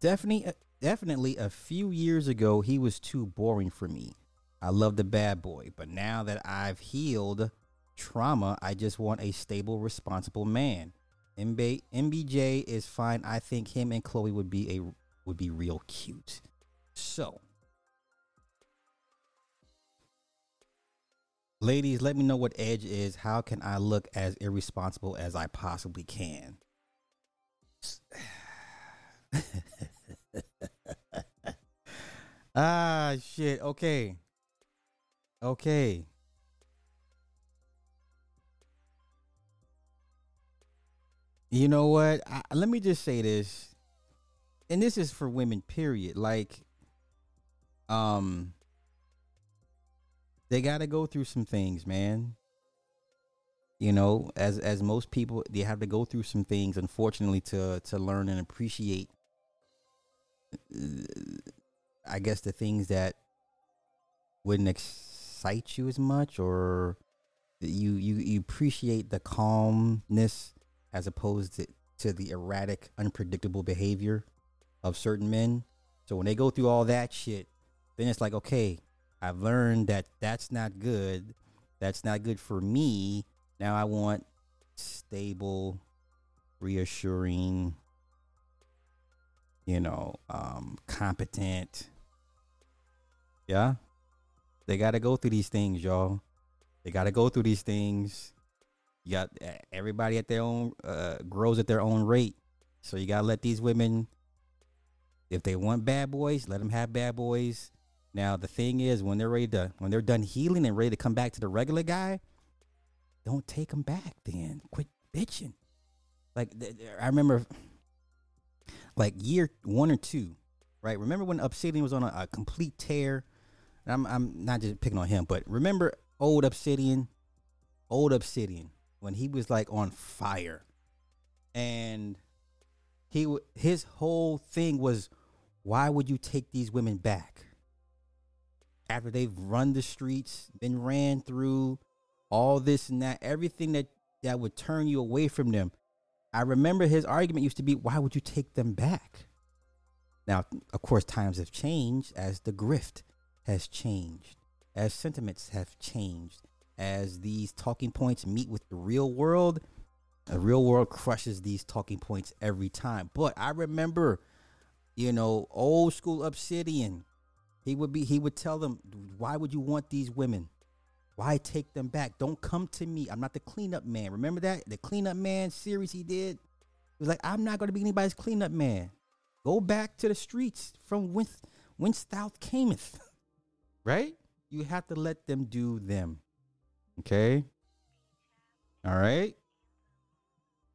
Definitely, uh, definitely a few years ago, he was too boring for me. I love the bad boy, but now that I've healed trauma, I just want a stable, responsible man. MB, MBJ is fine. I think him and Chloe would be a would be real cute. So, Ladies, let me know what edge is. How can I look as irresponsible as I possibly can? ah, shit. Okay. Okay. You know what? I, let me just say this. And this is for women period. Like um they got to go through some things, man. You know, as as most people they have to go through some things unfortunately to to learn and appreciate I guess the things that wouldn't excite you as much or you you, you appreciate the calmness as opposed to, to the erratic unpredictable behavior of certain men so when they go through all that shit then it's like okay i've learned that that's not good that's not good for me now i want stable reassuring you know um competent yeah they got to go through these things, y'all. They got to go through these things. You got everybody at their own uh, grows at their own rate. So you got to let these women if they want bad boys, let them have bad boys. Now the thing is when they're ready to when they're done healing and ready to come back to the regular guy, don't take them back then. Quit bitching. Like I remember like year 1 or 2, right? Remember when Obsidian was on a, a complete tear I'm I'm not just picking on him, but remember old Obsidian, old Obsidian when he was like on fire, and he his whole thing was, why would you take these women back after they've run the streets, been ran through, all this and that, everything that that would turn you away from them. I remember his argument used to be, why would you take them back? Now, of course, times have changed as the grift has changed, as sentiments have changed, as these talking points meet with the real world, the real world crushes these talking points every time. But I remember, you know, old school Obsidian. He would be he would tell them, "Why would you want these women? Why take them back? Don't come to me. I'm not the cleanup man. Remember that the cleanup man series he did? He was like, I'm not going to be anybody's cleanup man. Go back to the streets from whence whence thou camest." right? You have to let them do them. Okay? All right?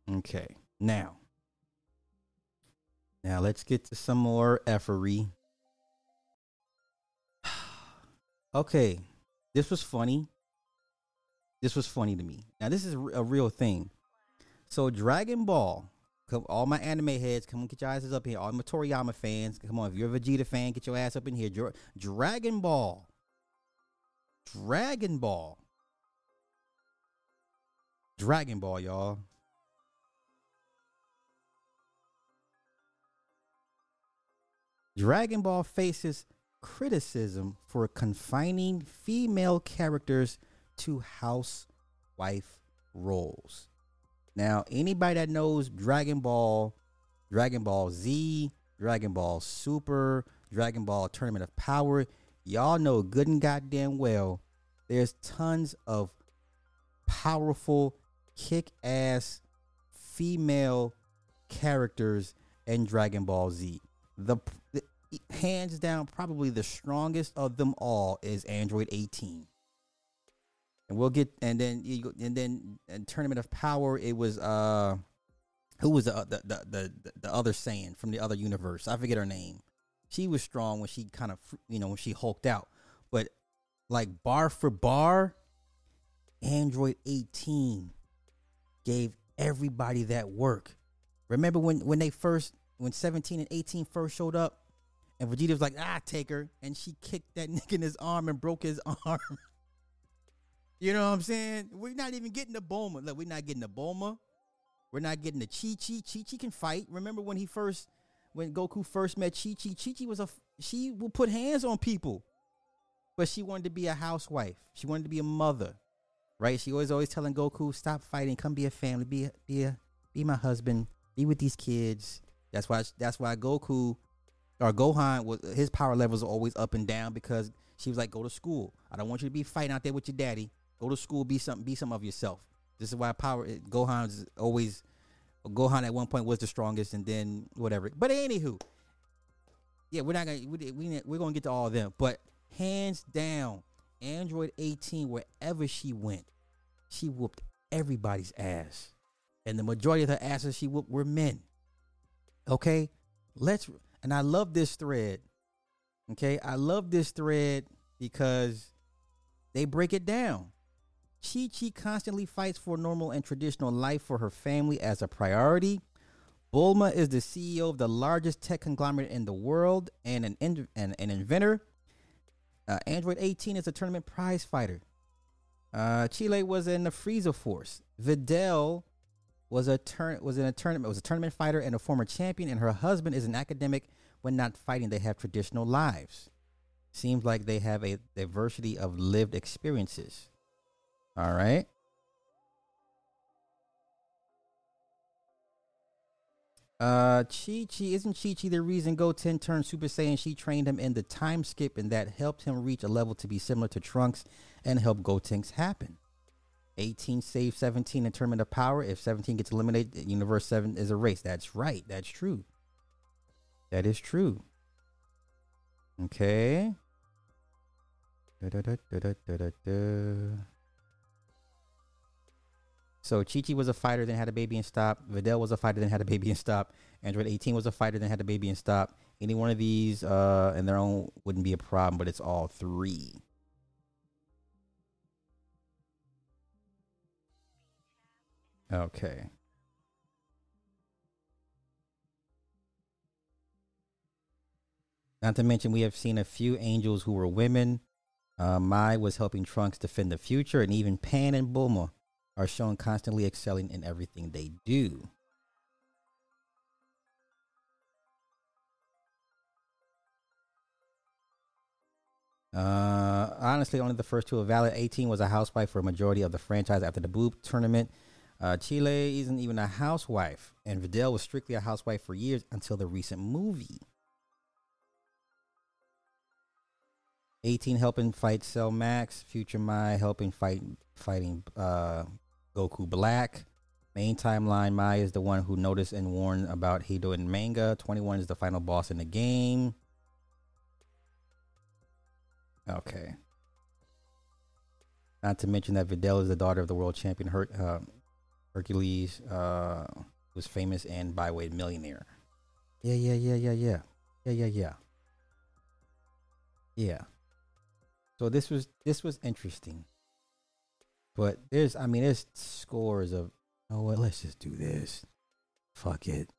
Okay. Now. Now let's get to some more effery. Okay. This was funny. This was funny to me. Now this is a real thing. So Dragon Ball, all my anime heads, come on, get your asses up here. All my Toriyama fans, come on. If you're a Vegeta fan, get your ass up in here. Dra- Dragon Ball Dragon Ball. Dragon Ball, y'all. Dragon Ball faces criticism for confining female characters to housewife roles. Now, anybody that knows Dragon Ball, Dragon Ball Z, Dragon Ball Super, Dragon Ball Tournament of Power, y'all know good and goddamn well there's tons of powerful, kick ass female characters in Dragon Ball Z. The, hands down, probably the strongest of them all is Android 18. And we'll get and then you and then in Tournament of Power, it was uh who was the the the the, the other Saiyan from the other universe? I forget her name. She was strong when she kind of you know when she hulked out, but like bar for bar, Android 18 gave everybody that work. Remember when when they first when 17 and 18 first showed up and Vegeta was like, ah, take her. And she kicked that nigga in his arm and broke his arm. you know what I'm saying? We're not even getting the Bulma. Look, we're not getting the Bulma. We're not getting the Chi Chi. Chi Chi can fight. Remember when he first, when Goku first met Chi Chi? Chi Chi was a, she will put hands on people but she wanted to be a housewife. She wanted to be a mother, right? She was always telling Goku, "Stop fighting, come be a family, be a, be a, be my husband, be with these kids." That's why that's why Goku or Gohan was his power levels are always up and down because she was like, "Go to school. I don't want you to be fighting out there with your daddy. Go to school, be something, be some of yourself." This is why power eh, Gohan's always Gohan at one point was the strongest, and then whatever. But anywho, yeah, we're not gonna we, we we're gonna get to all of them, but hands down, Android 18, wherever she went, she whooped everybody's ass. And the majority of the asses she whooped were men. Okay? Let's and I love this thread. Okay? I love this thread because they break it down. Chi Chi constantly fights for normal and traditional life for her family as a priority. Bulma is the CEO of the largest tech conglomerate in the world and an, in, an, an inventor. Uh, Android 18 is a tournament prize fighter. Uh, Cheelai was in the Frieza Force. Videl was a turn was in a tournament was a tournament fighter and a former champion, and her husband is an academic. When not fighting, they have traditional lives. Seems like they have a diversity of lived experiences. All right. Uh, Chi Chi isn't Chi Chi the reason Goten turned Super Saiyan? She trained him in the time skip, and that helped him reach a level to be similar to Trunks and help Gotenks happen. 18 save 17 in Tournament of Power. If 17 gets eliminated, Universe 7 is a race. That's right. That's true. That is true. Okay. So Chi Chi was a fighter, then had a baby and stopped. Videl was a fighter, then had a baby and stopped. Android 18 was a fighter, then had a baby and stopped. Any one of these uh, in their own wouldn't be a problem, but it's all three. Okay. Not to mention, we have seen a few angels who were women. Uh, Mai was helping Trunks defend the future, and even Pan and Bulma are shown constantly excelling in everything they do. Uh, honestly, only the first two of valid. 18 was a housewife for a majority of the franchise after the Boob tournament. Uh, Cheelai isn't even a housewife, and Videl was strictly a housewife for years until the recent movie. 18 helping fight Cell Max, Future Mai helping fight fighting uh, Goku Black. Main timeline Mai is the one who noticed and warned about Hedo in manga. 21 is the final boss in the game. Okay. Not to mention that Videl is the daughter of the world champion Her- uh, Hercules, uh, who's famous and byweight millionaire. Yeah, yeah, yeah, yeah, yeah. Yeah, yeah, yeah. Yeah. So this was this was interesting. But there's I mean there's scores of oh what let's just do this. Fuck it.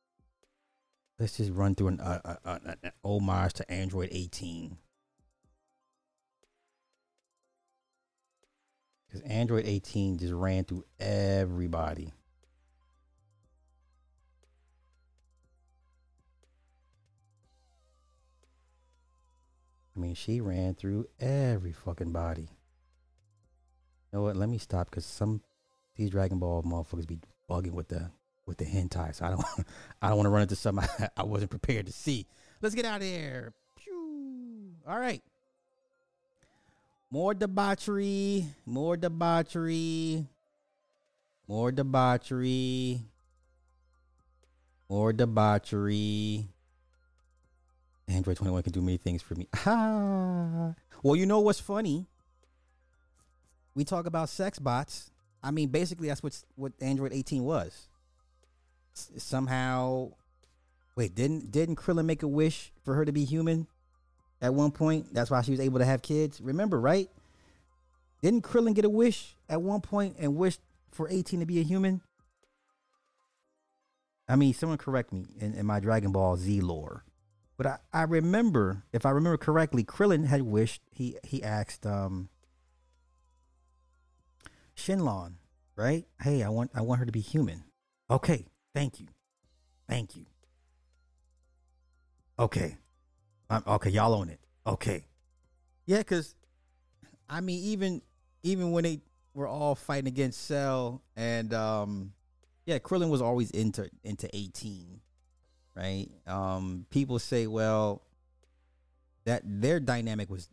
Let's just run through an uh, uh, uh, an homage to Android 18. Because Android 18 just ran through everybody. I mean, she ran through every fucking body. You know what? Let me stop because some these Dragon Ball motherfuckers be bugging with the with the hentai. So I don't I don't want to run into something I, I wasn't prepared to see. Let's get out of here. Pew. All right. More debauchery, more debauchery, more debauchery, more debauchery. Android 21 can do many things for me. Ah. Well, you know what's funny? We talk about sex bots. I mean, basically, that's what what Android 18 was. S- somehow, wait, didn't didn't Krillin make a wish for her to be human at one point? That's why she was able to have kids. Remember, right? Didn't Krillin get a wish at one point and wish for 18 to be a human? I mean, someone correct me in, in my Dragon Ball Z lore. But I, I remember, if I remember correctly, Krillin had wished he he asked um Shenlong, right? Hey, I want I want her to be human. Okay, thank you, thank you. Okay, um, okay, y'all own it. Okay, yeah, cause I mean, even even when they were all fighting against Cell and um, yeah, Krillin was always into into eighteen right? Um, people say, well, that their dynamic was,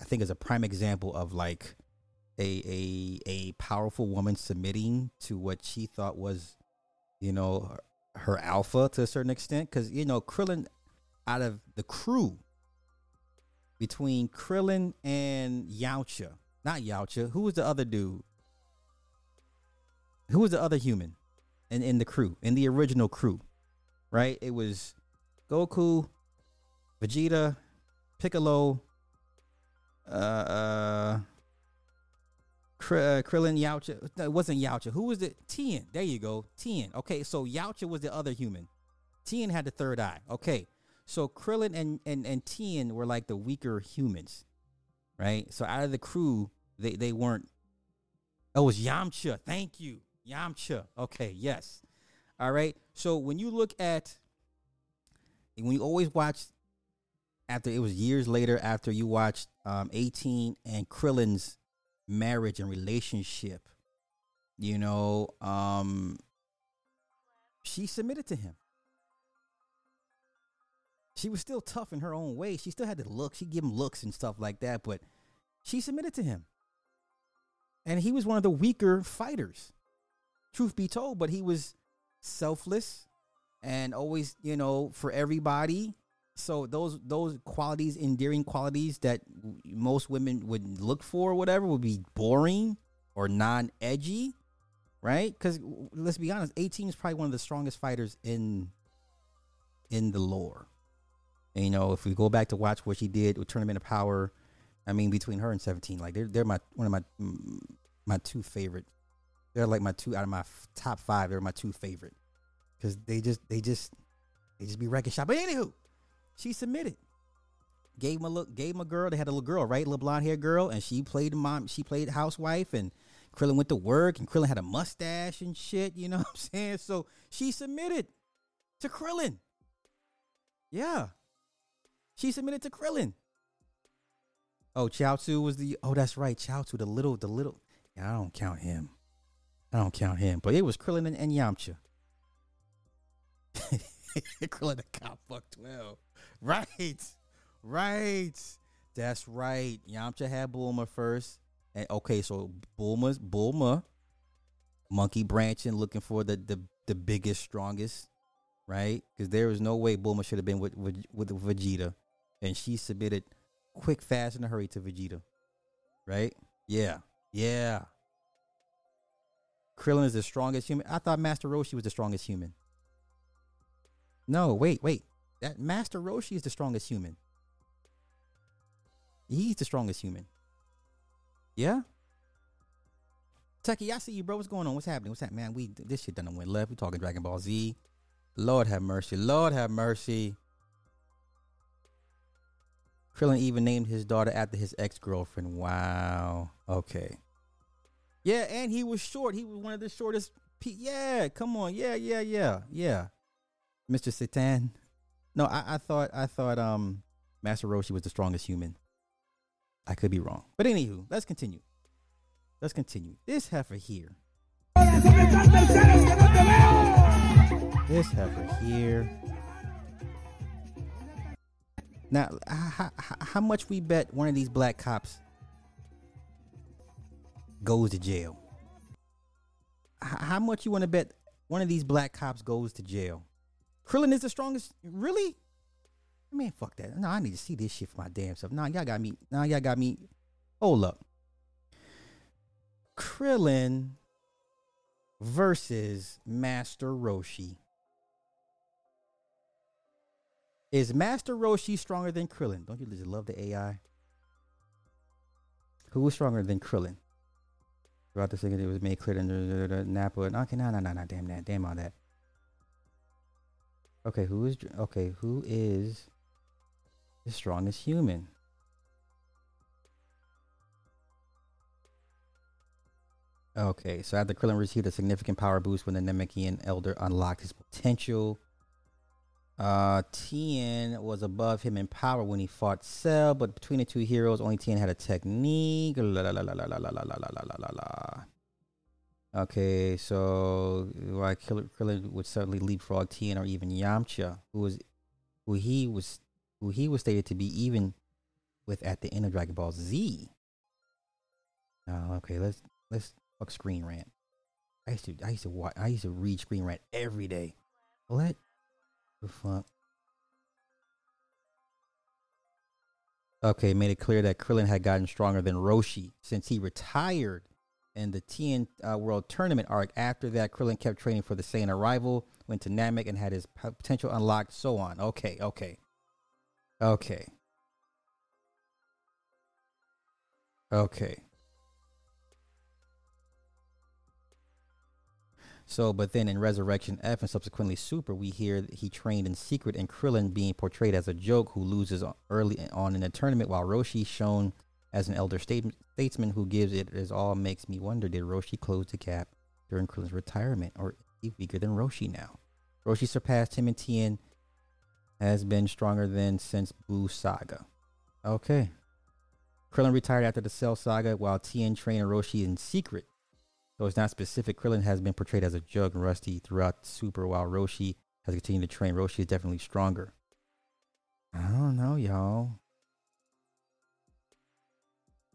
I think, is a prime example of like a a a powerful woman submitting to what she thought was, you know, her, her alpha to a certain extent. Because you know, Krillin, out of the crew, between Krillin and Yamcha, Not Yautja. Who was the other dude? Who was the other human in, in the crew, in the original crew? Right? It was Goku, Vegeta, Piccolo, uh, uh, Kr- uh, Krillin, Yautja. No, it wasn't Yautja. Who was it? Tien. There you go. Tien. Okay, so Yautja was the other human. Tien had the third eye. Okay, so Krillin and and and Tien were like the weaker humans, right? So out of the crew, they they weren't. Oh, it was Yamcha. Thank you, Yamcha. Okay, yes. All right. So when you look at, when you always watch, after it was years later after you watched um, 18 and Krillin's marriage and relationship, you know, um, she submitted to him. She was still tough in her own way. She still had the look. She give him looks and stuff like that, but she submitted to him. And he was one of the weaker fighters, truth be told, but he was selfless and always, you know, for everybody. So those those qualities, endearing qualities that most women would look for, or whatever, would be boring or non-edgy, right? Because let's be honest, 18 is probably one of the strongest fighters in in the lore. And, you know, if we go back to watch what she did with Tournament of Power, I mean, between her and 17, like they're they're my one of my mm, my two favorite. They're like my two out of my f- top five. They're my two favorite because they just they just they just be wrecking shop. But anywho, she submitted. Gave him a look. Gave him a girl. They had a little girl, right? Little blonde hair girl, and she played mom. She played housewife, and Krillin went to work, and Krillin had a mustache and shit. You know what I'm saying? So she submitted to Krillin. Yeah, she submitted to Krillin. Oh, Chaozu was the. Oh, that's right, Chaozu, the little, the little. Yeah, I don't count him. I don't count him. But it was Krillin and, and Yamcha. Krillin the cop fuck twelve. Right, right. That's right. Yamcha had Bulma first, and okay, so Bulma's Bulma, monkey branching, looking for the the the biggest, strongest, right? Because there was no way Bulma should have been with, with with Vegeta, and she submitted quick, fast, in a hurry to Vegeta, right? Yeah, yeah. Krillin is the strongest human. I thought Master Roshi was the strongest human. No, wait, wait. That Master Roshi is the strongest human. He's the strongest human. Yeah? Tucky, I see you, bro. What's going on? What's happening? What's happening? Man, we this shit done went left. We talking Dragon Ball Z. Lord have mercy. Lord have mercy. Krillin even named his daughter after his ex-girlfriend. Wow. Okay. Yeah, and he was short. He was one of the shortest. Pe- yeah, come on. Yeah, yeah, yeah, yeah. Mr. Satan. No, I, I thought I thought um Master Roshi was the strongest human. I could be wrong. But anywho, let's continue. Let's continue. This heifer here. This heifer here. Now, how, how much we bet one of these black cops goes to jail? How much you want to bet one of these black cops goes to jail? Krillin is the strongest. Really? Man, fuck that. No, I need to see this shit for my damn self. Nah, y'all got me. Nah, y'all got me. Hold up. Krillin versus Master Roshi. Is Master Roshi stronger than Krillin? Don't you just love the AI? Who is stronger than Krillin? Throughout the second, it was made clear that uh, uh, Nappa. Okay, no, no, no, no, damn that, damn all that. Okay, who is okay? Who is the strongest human? Okay, so after Krillin received a significant power boost when the Namekian Elder unlocked his potential. Uh, Tien was above him in power when he fought Cell, but between the two heroes, only Tien had a technique. La la la la la la la la la la la. Okay, so why Krillin Krillin would certainly leapfrog Tien or even Yamcha, who was, who he was, who he was stated to be even with at the end of Dragon Ball Z. Oh, okay, let's let's fuck Screen Rant. I used to I used to watch I used to read Screen Rant every day. What the fuck? Okay, made it clear that Krillin had gotten stronger than Roshi since he retired in the TN uh, World Tournament arc. After that, Krillin kept training for the Saiyan arrival, went to Namek, and had his potential unlocked. So on. Okay, okay, okay, okay. So, but then in Resurrection F and subsequently Super, we hear he trained in secret and Krillin being portrayed as a joke who loses early on in the tournament, while Roshi shown as an elder state- statesman who gives it. It all makes me wonder: Did Roshi close the gap during Krillin's retirement, or is he weaker than Roshi now? Roshi surpassed him in Tien, has been stronger than since Buu Saga. Okay. Krillin retired after the Cell Saga, while Tien trained Roshi in secret. So it's not specific. Krillin has been portrayed as a jug and rusty throughout Super, while Roshi has continued to train. Roshi is definitely stronger. I don't know, y'all.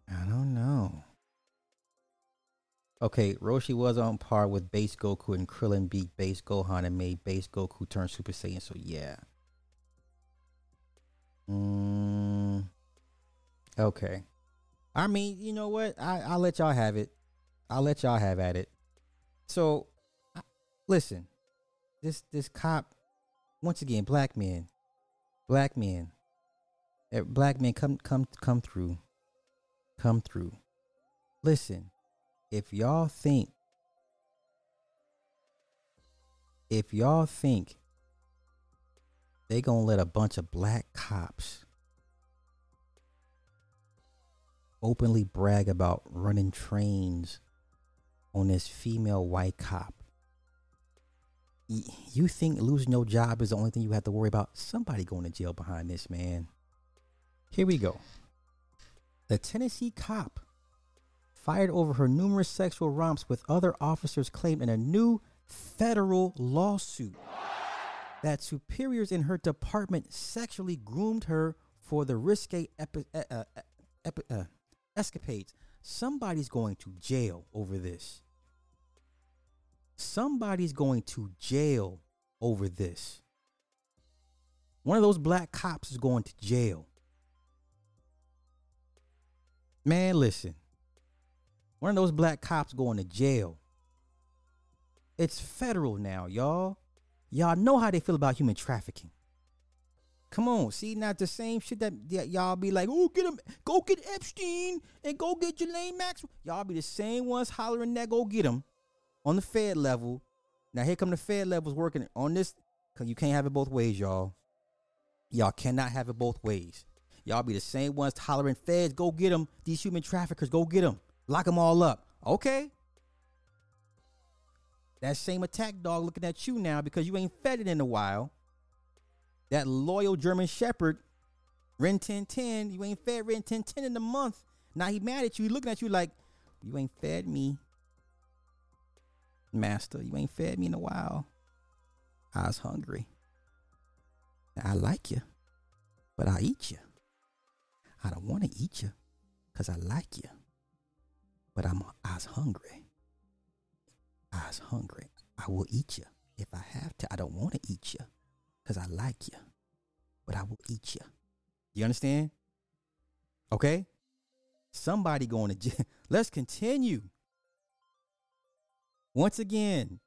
I don't know. Okay, Roshi was on par with base Goku, and Krillin beat base Gohan and made base Goku turn Super Saiyan. So yeah. Mm, okay. I mean, you know what? I I'll let y'all have it. I'll let y'all have at it. So, listen, this this cop, once again, black men, black men, Eh, black men, come come come through, come through. Listen, if y'all think, if y'all think they gonna let a bunch of black cops openly brag about running trains on this female white cop. You think losing your job is the only thing you have to worry about? Somebody going to jail behind this, man. Here we go. The Tennessee cop fired over her numerous sexual romps with other officers claimed in a new federal lawsuit that superiors in her department sexually groomed her for the risque epi- uh, uh, epi- uh, escapades. Somebody's going to jail over this. Somebody's going to jail over this. One of those black cops is going to jail. Man, listen. One of those black cops going to jail. It's federal now, y'all. Y'all know how they feel about human trafficking. Come on, see, not the same shit that, y'all be like, oh, get him, go get Epstein and go get Ghislaine Maxwell. Y'all be the same ones hollering that go get him on the Fed level. Now here come the Fed levels working on this, cause you can't have it both ways, y'all. Y'all cannot have it both ways. Y'all be the same ones hollering, Feds, go get them. These human traffickers, go get them. Lock them all up. Okay. That same attack dog looking at you now because you ain't fed it in a while. That loyal German Shepherd, Rin Tin Tin, you ain't fed Rin Tin Tin in a month. Now he mad at you. He looking at you like, you ain't fed me. Master, you ain't fed me in a while. I was hungry. I like you, but I eat you. I don't want to eat you because I like you, but I'm I was hungry. I was hungry. I will eat you if I have to. I don't want to eat you because I like you, but I will eat you. You understand? Okay. Somebody going to jail. Let's continue. Once again,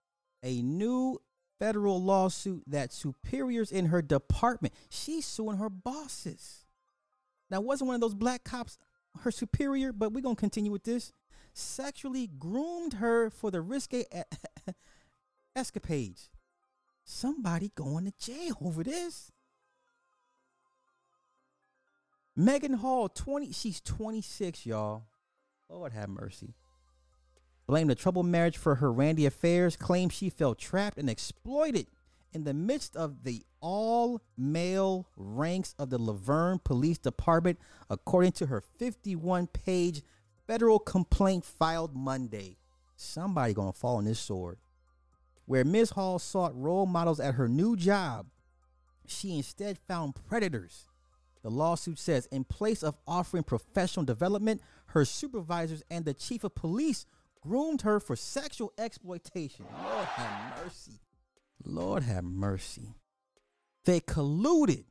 a new federal lawsuit that superiors in her department, she's suing her bosses. Now, wasn't one of those black cops her superior, but we're going to continue with this. Sexually groomed her for the risque escapades. Somebody going to jail over this. Megan Hall, 20, she's 26, y'all. Lord have mercy. Blamed the troubled marriage for her Randy affairs, claimed she felt trapped and exploited in the midst of the all male ranks of the La Vergne Police Department, according to her 51 page federal complaint filed Monday. Somebody gonna fall on this sword. Where Ms. Hall sought role models at her new job, she instead found predators. The lawsuit says in place of offering professional development, her supervisors and the chief of police groomed her for sexual exploitation. Lord have mercy. Lord have mercy. They colluded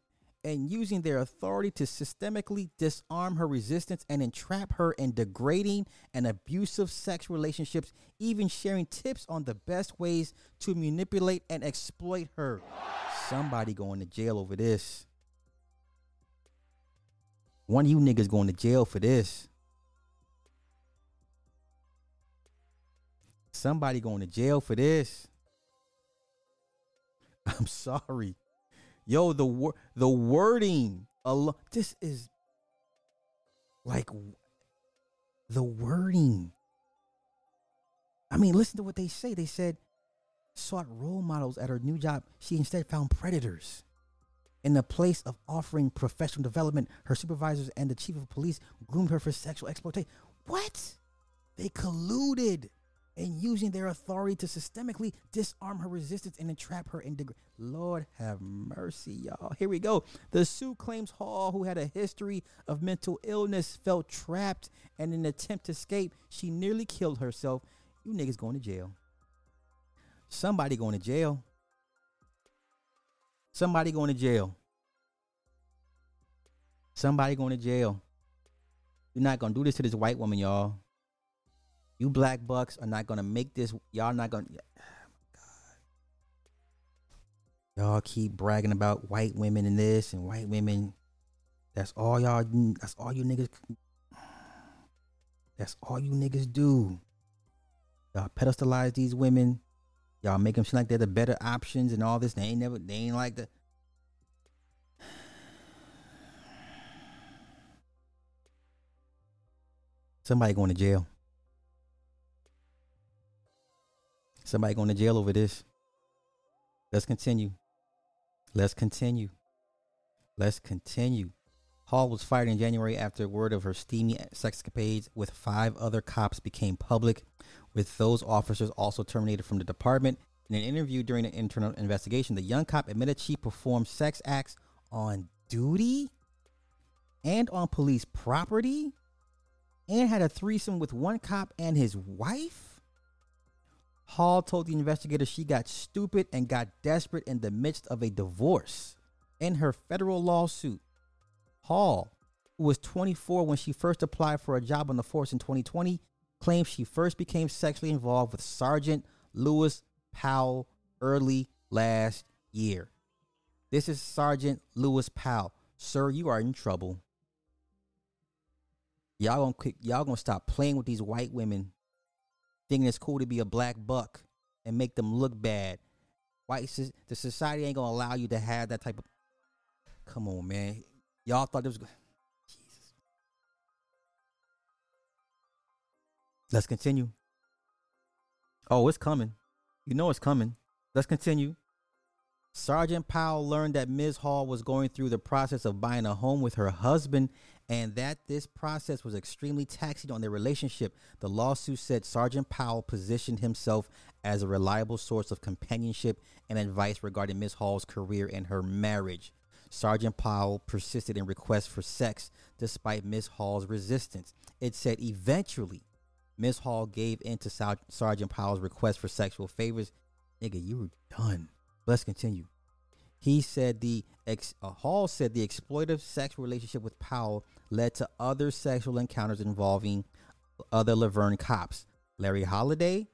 and using their authority to systemically disarm her resistance and entrap her in degrading and abusive sex relationships, even sharing tips on the best ways to manipulate and exploit her. Somebody going to jail over this. One of you niggas going to jail for this. Somebody going to jail for this. I'm sorry. Yo, the wor- the wording alo- this is like the wording. I mean, listen to what they say. They said sought role models at her new job. She instead found predators. In the place of offering professional development, her supervisors and the chief of police groomed her for sexual exploitation. What? They colluded in using their authority to systemically disarm her resistance and entrap her in deg- Lord have mercy, y'all. Here we go. The suit claims Hall, who had a history of mental illness, felt trapped and in an attempt to escape, she nearly killed herself. You niggas going to jail. Somebody going to jail. Somebody going to jail. Somebody going to jail. You're not going to do this to this white woman, y'all. You black bucks are not to make this. Y'all not going to. Y'all keep bragging about white women and this and white women. That's all y'all. That's all you niggas. That's all you niggas do. Y'all pedestalize these women. Y'all make them seem like they're the better options and all this. They ain't never. They ain't like the. Somebody going to jail. Somebody going to jail over this. Let's continue. Let's continue. Let's continue. Hall was fired in January after word of her steamy sexcapades with five other cops became public, with those officers also terminated from the department. In an interview during an internal investigation, the young cop admitted she performed sex acts on duty and on police property and had a threesome with one cop and his wife. Hall told the investigator she got stupid and got desperate in the midst of a divorce. In her federal lawsuit, Hall, who was 24 when she first applied for a job on the force in 2020, claims she first became sexually involved with Sergeant Lewis Powell early last year. This is Sergeant Lewis Powell. Sir, you are in trouble. Y'all gonna y'all gonna stop playing with these white women, thinking it's cool to be a black buck and make them look bad. White, the society ain't gonna allow you to have that type of. Come on, man. Y'all thought this was. Good. Jesus. Let's continue. Oh, it's coming. You know it's coming. Let's continue. Sergeant Powell learned that Ms. Hall was going through the process of buying a home with her husband and that this process was extremely taxing on their relationship. The lawsuit said Sergeant Powell positioned himself as a reliable source of companionship and advice regarding Ms. Hall's career and her marriage. Sergeant Powell persisted in requests for sex despite Ms. Hall's resistance. It said eventually Ms. Hall gave in to Sergeant Powell's request for sexual favors. Nigga, you were done. Let's continue. He said the ex, uh, Hall said the exploitive sexual relationship with Powell led to other sexual encounters involving other La Vergne cops: Larry Holladay,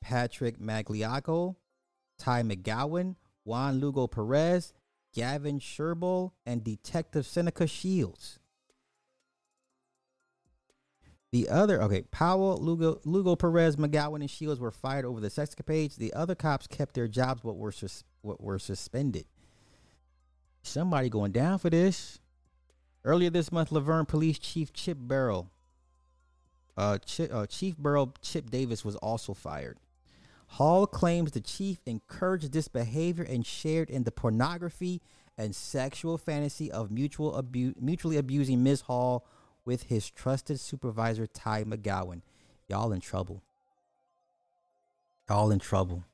Patrick Magliocco, Ty McGowan, Juan Lugo Perez, Gavin Sherbel, and Detective Seneca Shields. The other, okay, Powell, Lugo, Lugo Perez, McGowan, and Shields were fired over the sexcapades. The other cops kept their jobs but were, sus- were suspended. Somebody going down for this. Earlier this month, La Vergne Police Chief Chip Burrell, uh, Chip, uh, Chief Burrell Chip Davis was also fired. Hall claims the chief encouraged this behavior and shared in the pornography and sexual fantasy of mutual abu- mutually abusing Ms. Hall with his trusted supervisor Ty McGowan. Y'all in trouble. Y'all in trouble.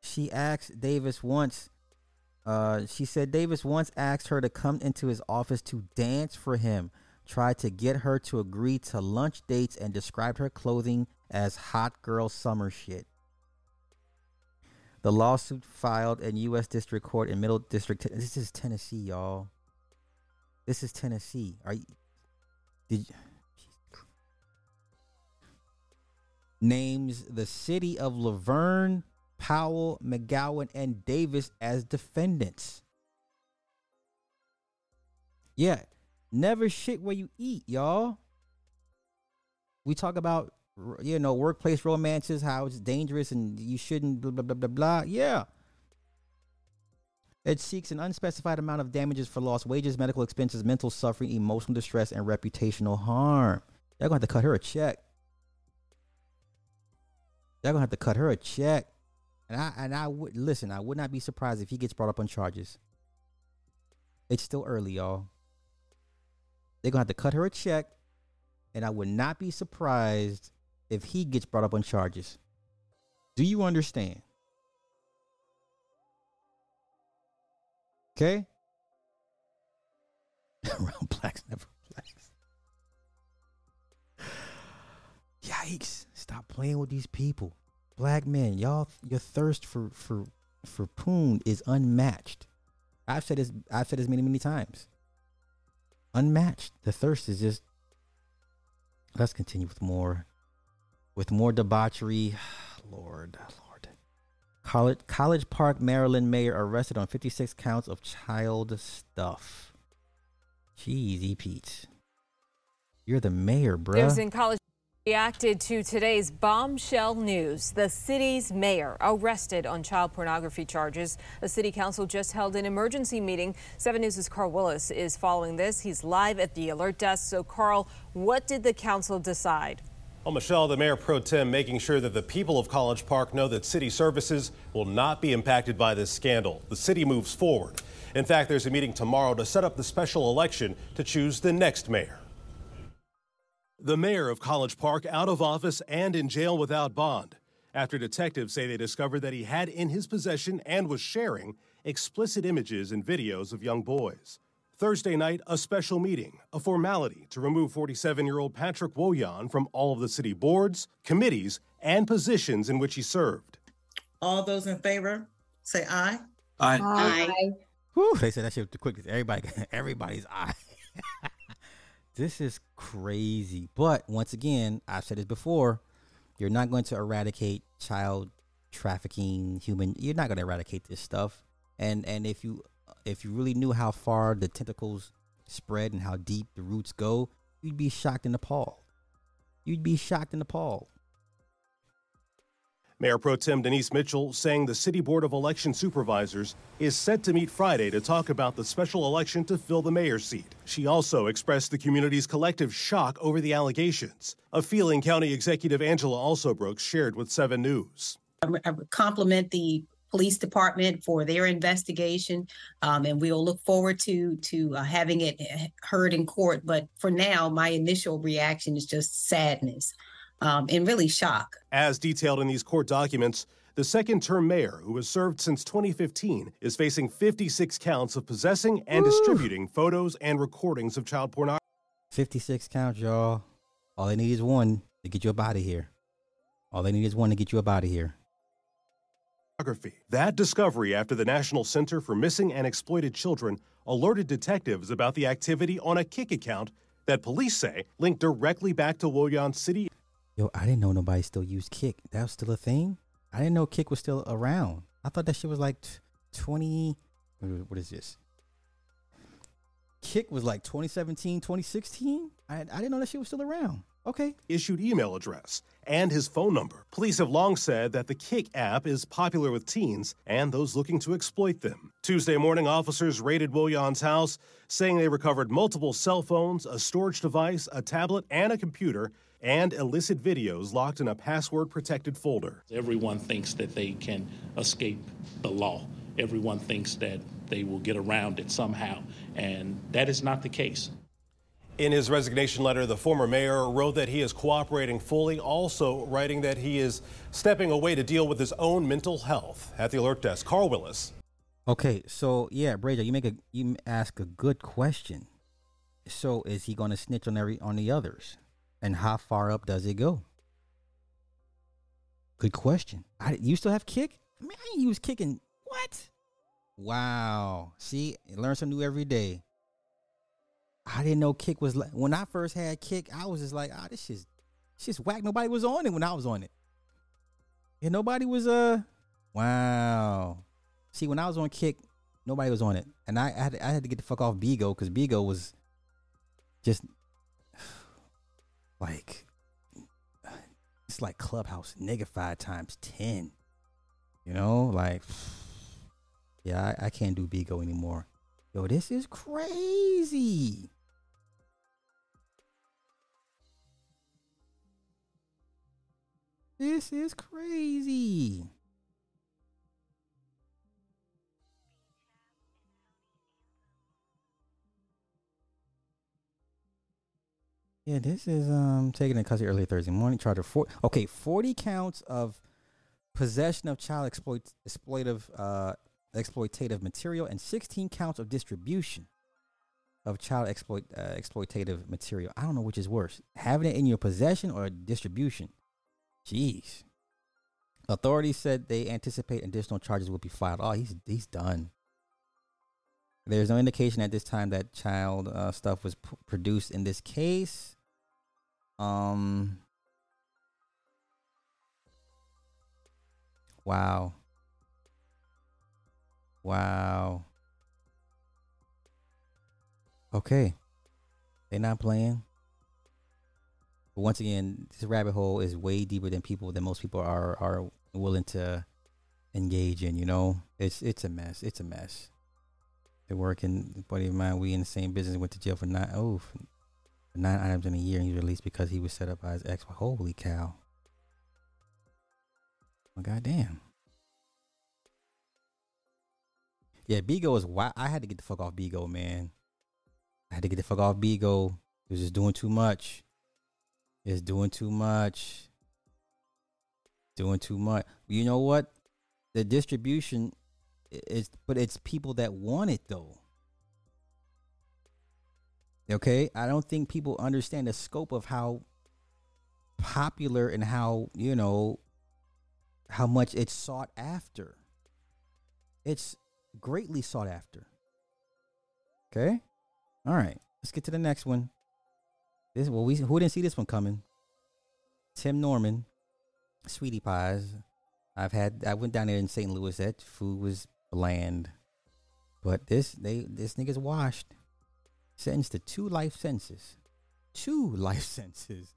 She asked Davis once. Uh, she said Davis once asked her to come into his office to dance for him, tried to get her to agree to lunch dates, and described her clothing as hot girl summer shit. The lawsuit filed in U.S. District Court in Middle District. This is Tennessee, y'all. This is Tennessee. Are you? Did names the city of La Vergne, Powell, McGowan, and Davis as defendants. Yeah, never shit where you eat, y'all. We talk about you know workplace romances, how it's dangerous and you shouldn't blah blah blah blah blah. Yeah. It seeks an unspecified amount of damages for lost wages, medical expenses, mental suffering, emotional distress, and reputational harm. They're gonna have to cut her a check. They're gonna have to cut her a check. And I and I would listen, I would not be surprised if he gets brought up on charges. It's still early, y'all. They're gonna have to cut her a check, and I would not be surprised if he gets brought up on charges. Do you understand? Okay? Round blacks never blacks. Yikes. Stop playing with these people. Black men, y'all your thirst for for for poon is unmatched. I've said this I've said this many, many times. Unmatched. The thirst is just let's continue with more with more debauchery. Lord, Lord. College College Park, Maryland mayor arrested on 56 counts of child stuff. Jeez, Pete. You're the mayor, bruh. News in college reacted to today's bombshell news. The city's mayor arrested on child pornography charges. The city council just held an emergency meeting. 7 News' Carl Willis is following this. He's live at the alert desk. So, Carl, what did the council decide? Well, Michelle, the mayor pro tem making sure that the people of College Park know that city services will not be impacted by this scandal. The city moves forward. In fact, there's a meeting tomorrow to set up the special election to choose the next mayor. The mayor of College Park out of office and in jail without bond after detectives say they discovered that he had in his possession and was sharing explicit images and videos of young boys. Thursday night, a special meeting, a formality to remove 47 year old Patrick Wojahn from all of the city boards, committees, and positions in which he served. All those in favor, say aye. Aye. Aye. Whew, they said that shit the quickest. Everybody, everybody's eye. this is crazy. But once again, I've said this before. You're not going to eradicate child trafficking, human. You're not going to eradicate this stuff. And and if you if you really knew how far the tentacles spread and how deep the roots go, you'd be shocked and appalled. You'd be shocked and appalled. Mayor Pro Tem Denise Mitchell saying the City Board of Election Supervisors is set to meet Friday to talk about the special election to fill the mayor's seat. She also expressed the community's collective shock over the allegations, a feeling County Executive Angela Alsobrooks shared with 7 News. I I compliment the police department for their investigation, um, and we'll look forward to to uh, having it uh, heard in court. But for now, my initial reaction is just sadness um, and really shock. As detailed in these court documents, the second term mayor, who has served since 2015, is facing 56 counts of possessing and distributing photos and recordings of child pornography. 56 counts, y'all. All they need is one to get you up out of here. All they need is one to get you up out of here. That discovery after the National Center for Missing and Exploited Children alerted detectives about the activity on a Kik account that police say linked directly back to Wojahn City. Yo, I didn't know nobody still used Kik. That was still a thing. I didn't know Kik was still around. I thought that shit was like t- 20. What is this? Kik was like 2017, 2016. I, I didn't know that shit was still around. Okay. Issued email address and his phone number. Police have long said that the Kik app is popular with teens and those looking to exploit them. Tuesday morning, officers raided Wojahn's house, saying they recovered multiple cell phones, a storage device, a tablet, and a computer, and illicit videos locked in a password protected folder. Everyone thinks that they can escape the law. Everyone thinks that they will get around it somehow, and that is not the case. In his resignation letter, the former mayor wrote that he is cooperating fully, also writing that he is stepping away to deal with his own mental health. At the alert desk, Carl Willis. Okay, so yeah, Braja, you make a you ask a good question. So is he going to snitch on every on the others, and how far up does it go? Good question. I, you still have Kik? Man, didn't use kicking. What? Wow. See, learn something new every day. I didn't know Kik was like when I first had Kik. I was just like, ah, this shit's shit's whack. Nobody was on it when I was on it. Yeah, nobody was. Uh, wow. See, when I was on Kik, nobody was on it, and I, I had I had to get the fuck off Bigo because Bigo was just like it's like Clubhouse niggified times ten. You know, like yeah, I, I can't do Bigo anymore. Yo, this is crazy. This is crazy. Yeah, this is um taken in custody early Thursday morning. Charge of four. Okay, forty counts of possession of child exploit exploitive uh exploitative material and sixteen counts of distribution of child exploit uh, exploitative material. I don't know which is worse, having it in your possession or distribution. Jeez. Authorities said they anticipate additional charges will be filed. Oh, he's he's done. There's no indication at this time that child uh, stuff was p- produced in this case. Um. Wow. Wow. Okay. They're not playing. But once again, this rabbit hole is way deeper than people than most people are are willing to engage in, you know? It's it's a mess. It's a mess. They're working buddy of mine, we in the same business, went to jail for nine oh for nine items in a year and he was released because he was set up by his ex. Holy cow. Well, goddamn. Yeah, Bigo is why I had to get the fuck off Bigo, man. I had to get the fuck off Bigo. It was just doing too much. It's doing too much. Doing too much. You know what? The distribution is, but it's people that want it though. Okay, I don't think people understand the scope of how popular and how you know how much it's sought after. It's greatly sought after. Okay, all right. Let's get to the next one. This well, we who didn't see this one coming. Tim Norman, sweetie pies. I've had. I went down there in St. Louis. That food was bland, but this they this nigga's washed. Sentenced to two life sentences. Two life sentences.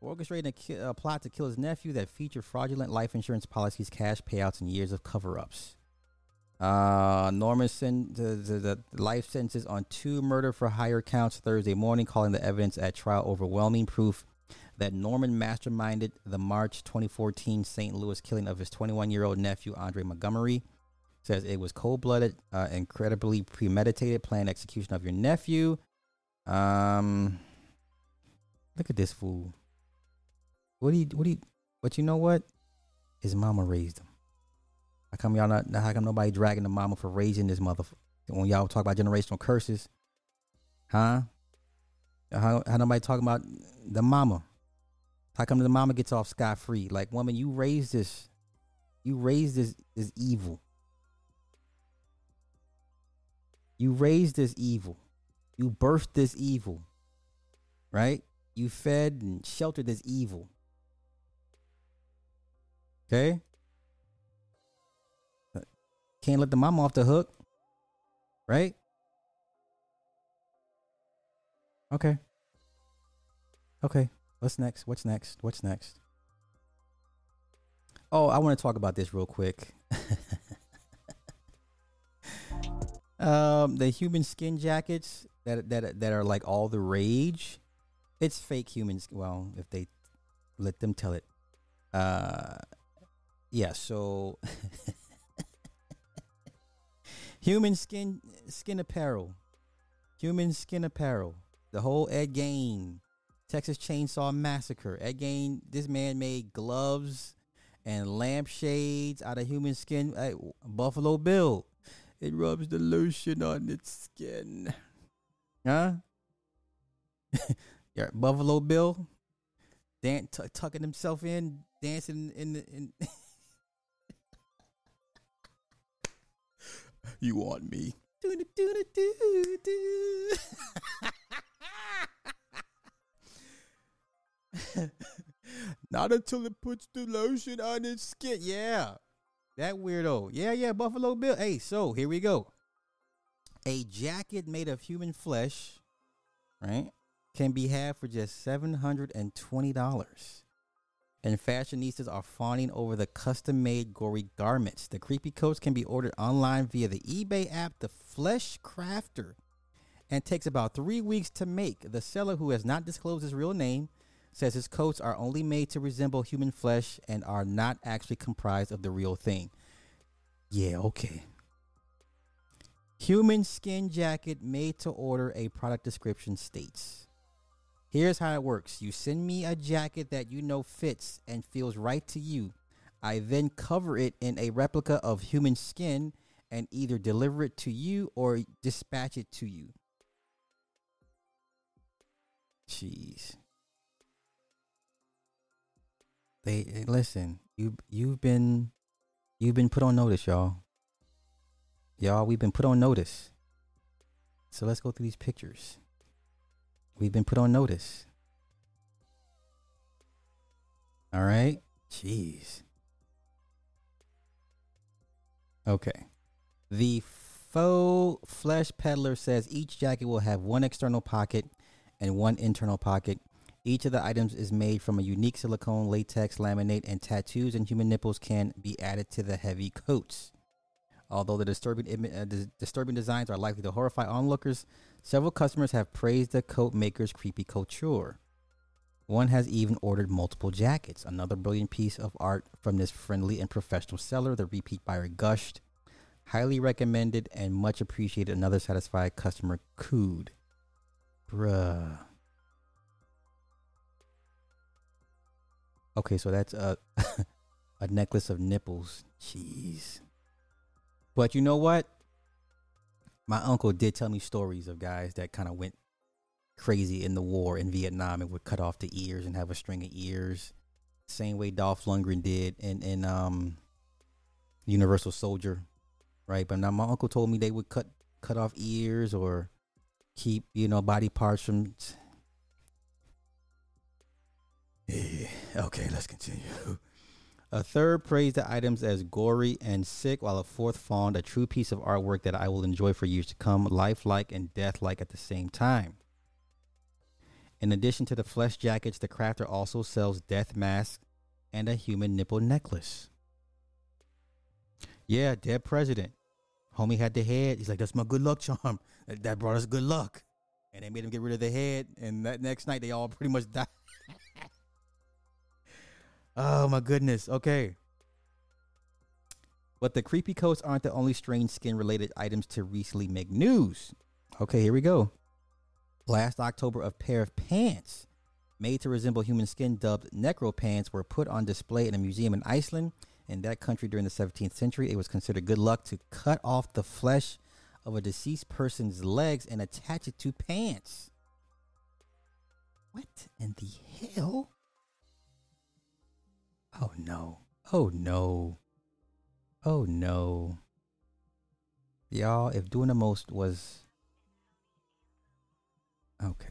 Orchestrating a, ki- a plot to kill his nephew that featured fraudulent life insurance policies, cash payouts, and years of cover-ups. Uh, Norman sent the, the, the life sentences on two murder for hire counts Thursday morning, calling the evidence at trial overwhelming proof that Norman masterminded the March 2014 St. Louis killing of his 21 year old nephew, Andre Montgomery. Says it was cold blooded, uh, incredibly premeditated, planned execution of your nephew. Um, look at this fool. What do you, what do you, but you know what? His mama raised him. How come y'all not, how come nobody dragging the mama for raising this motherfucker? When y'all talk about generational curses, huh? How, how nobody talking about the mama? How come the mama gets off scot free? Like, woman, you raised this, you raised this this evil. You raised this evil. You birthed this evil. Right? You fed and sheltered this evil. Okay? Can't let the mama off the hook. Right? Okay. Okay. What's next? What's next? What's next? Oh, I want to talk about this real quick. um, the human skin jackets that that that are like all the rage. It's fake humans. Well, if they let them tell it. Uh, yeah. So, human skin skin apparel, human skin apparel. The whole Ed Gein, Texas Chainsaw Massacre. Ed Gein. This man made gloves and lampshades out of human skin. Hey, Buffalo Bill. It rubs the lotion on its skin. Huh? yeah, Buffalo Bill. Dan- t- tucking himself in, dancing in the. In you want me? Not until it puts the lotion on its skin. Yeah. That weirdo. Yeah, yeah, Buffalo Bill. Hey, so here we go. A jacket made of human flesh, right, can be had for just $720. And fashionistas are fawning over the custom made gory garments. The creepy coats can be ordered online via the eBay app, The Flesh Crafter, and takes about three weeks to make. The seller, who has not disclosed his real name, says his coats are only made to resemble human flesh and are not actually comprised of the real thing. Yeah, okay. Human skin jacket made to order, a product description states. Here's how it works you send me a jacket that you know fits and feels right to you. I then cover it in a replica of human skin and either deliver it to you or dispatch it to you. Jeez. They eh, listen. You you've been you've been put on notice, y'all. Y'all, we've been put on notice. So let's go through these pictures. We've been put on notice. All right. Jeez. Okay. The faux flesh peddler says each jacket will have one external pocket and one internal pocket. Each of the items is made from a unique silicone, latex, laminate, and tattoos and human nipples can be added to the heavy coats. Although the disturbing uh, disturbing designs are likely to horrify onlookers, several customers have praised the coat maker's creepy couture. One has even ordered multiple jackets. Another brilliant piece of art from this friendly and professional seller. The repeat buyer gushed. Highly recommended and much appreciated. Another satisfied customer cooed. Bruh. Okay, so that's a a necklace of nipples. Jeez. But you know what? My uncle did tell me stories of guys that kind of went crazy in the war in Vietnam and would cut off the ears and have a string of ears. Same way Dolph Lundgren did in in um Universal Soldier, right? But now my uncle told me they would cut cut off ears or keep you know body parts from. Yeah. Okay, let's continue. A third praised the items as gory and sick, while a fourth found a true piece of artwork that I will enjoy for years to come, lifelike and deathlike at the same time. In addition to the flesh jackets, the crafter also sells death masks and a human nipple necklace. Yeah, dead president. Homie had the head. He's like, that's my good luck charm. That brought us good luck. And they made him get rid of the head. And that next night, they all pretty much died. oh, my goodness. Okay. But the creepy coats aren't the only strange skin related items to recently make news. Okay, here we go. Last October, a pair of pants made to resemble human skin, dubbed necro pants, were put on display in a museum in Iceland. In that country during the 17th century, it was considered good luck to cut off the flesh of a deceased person's legs and attach it to pants. What in the hell? Oh no. Oh no. Oh no. Y'all, if doing the most was Okay.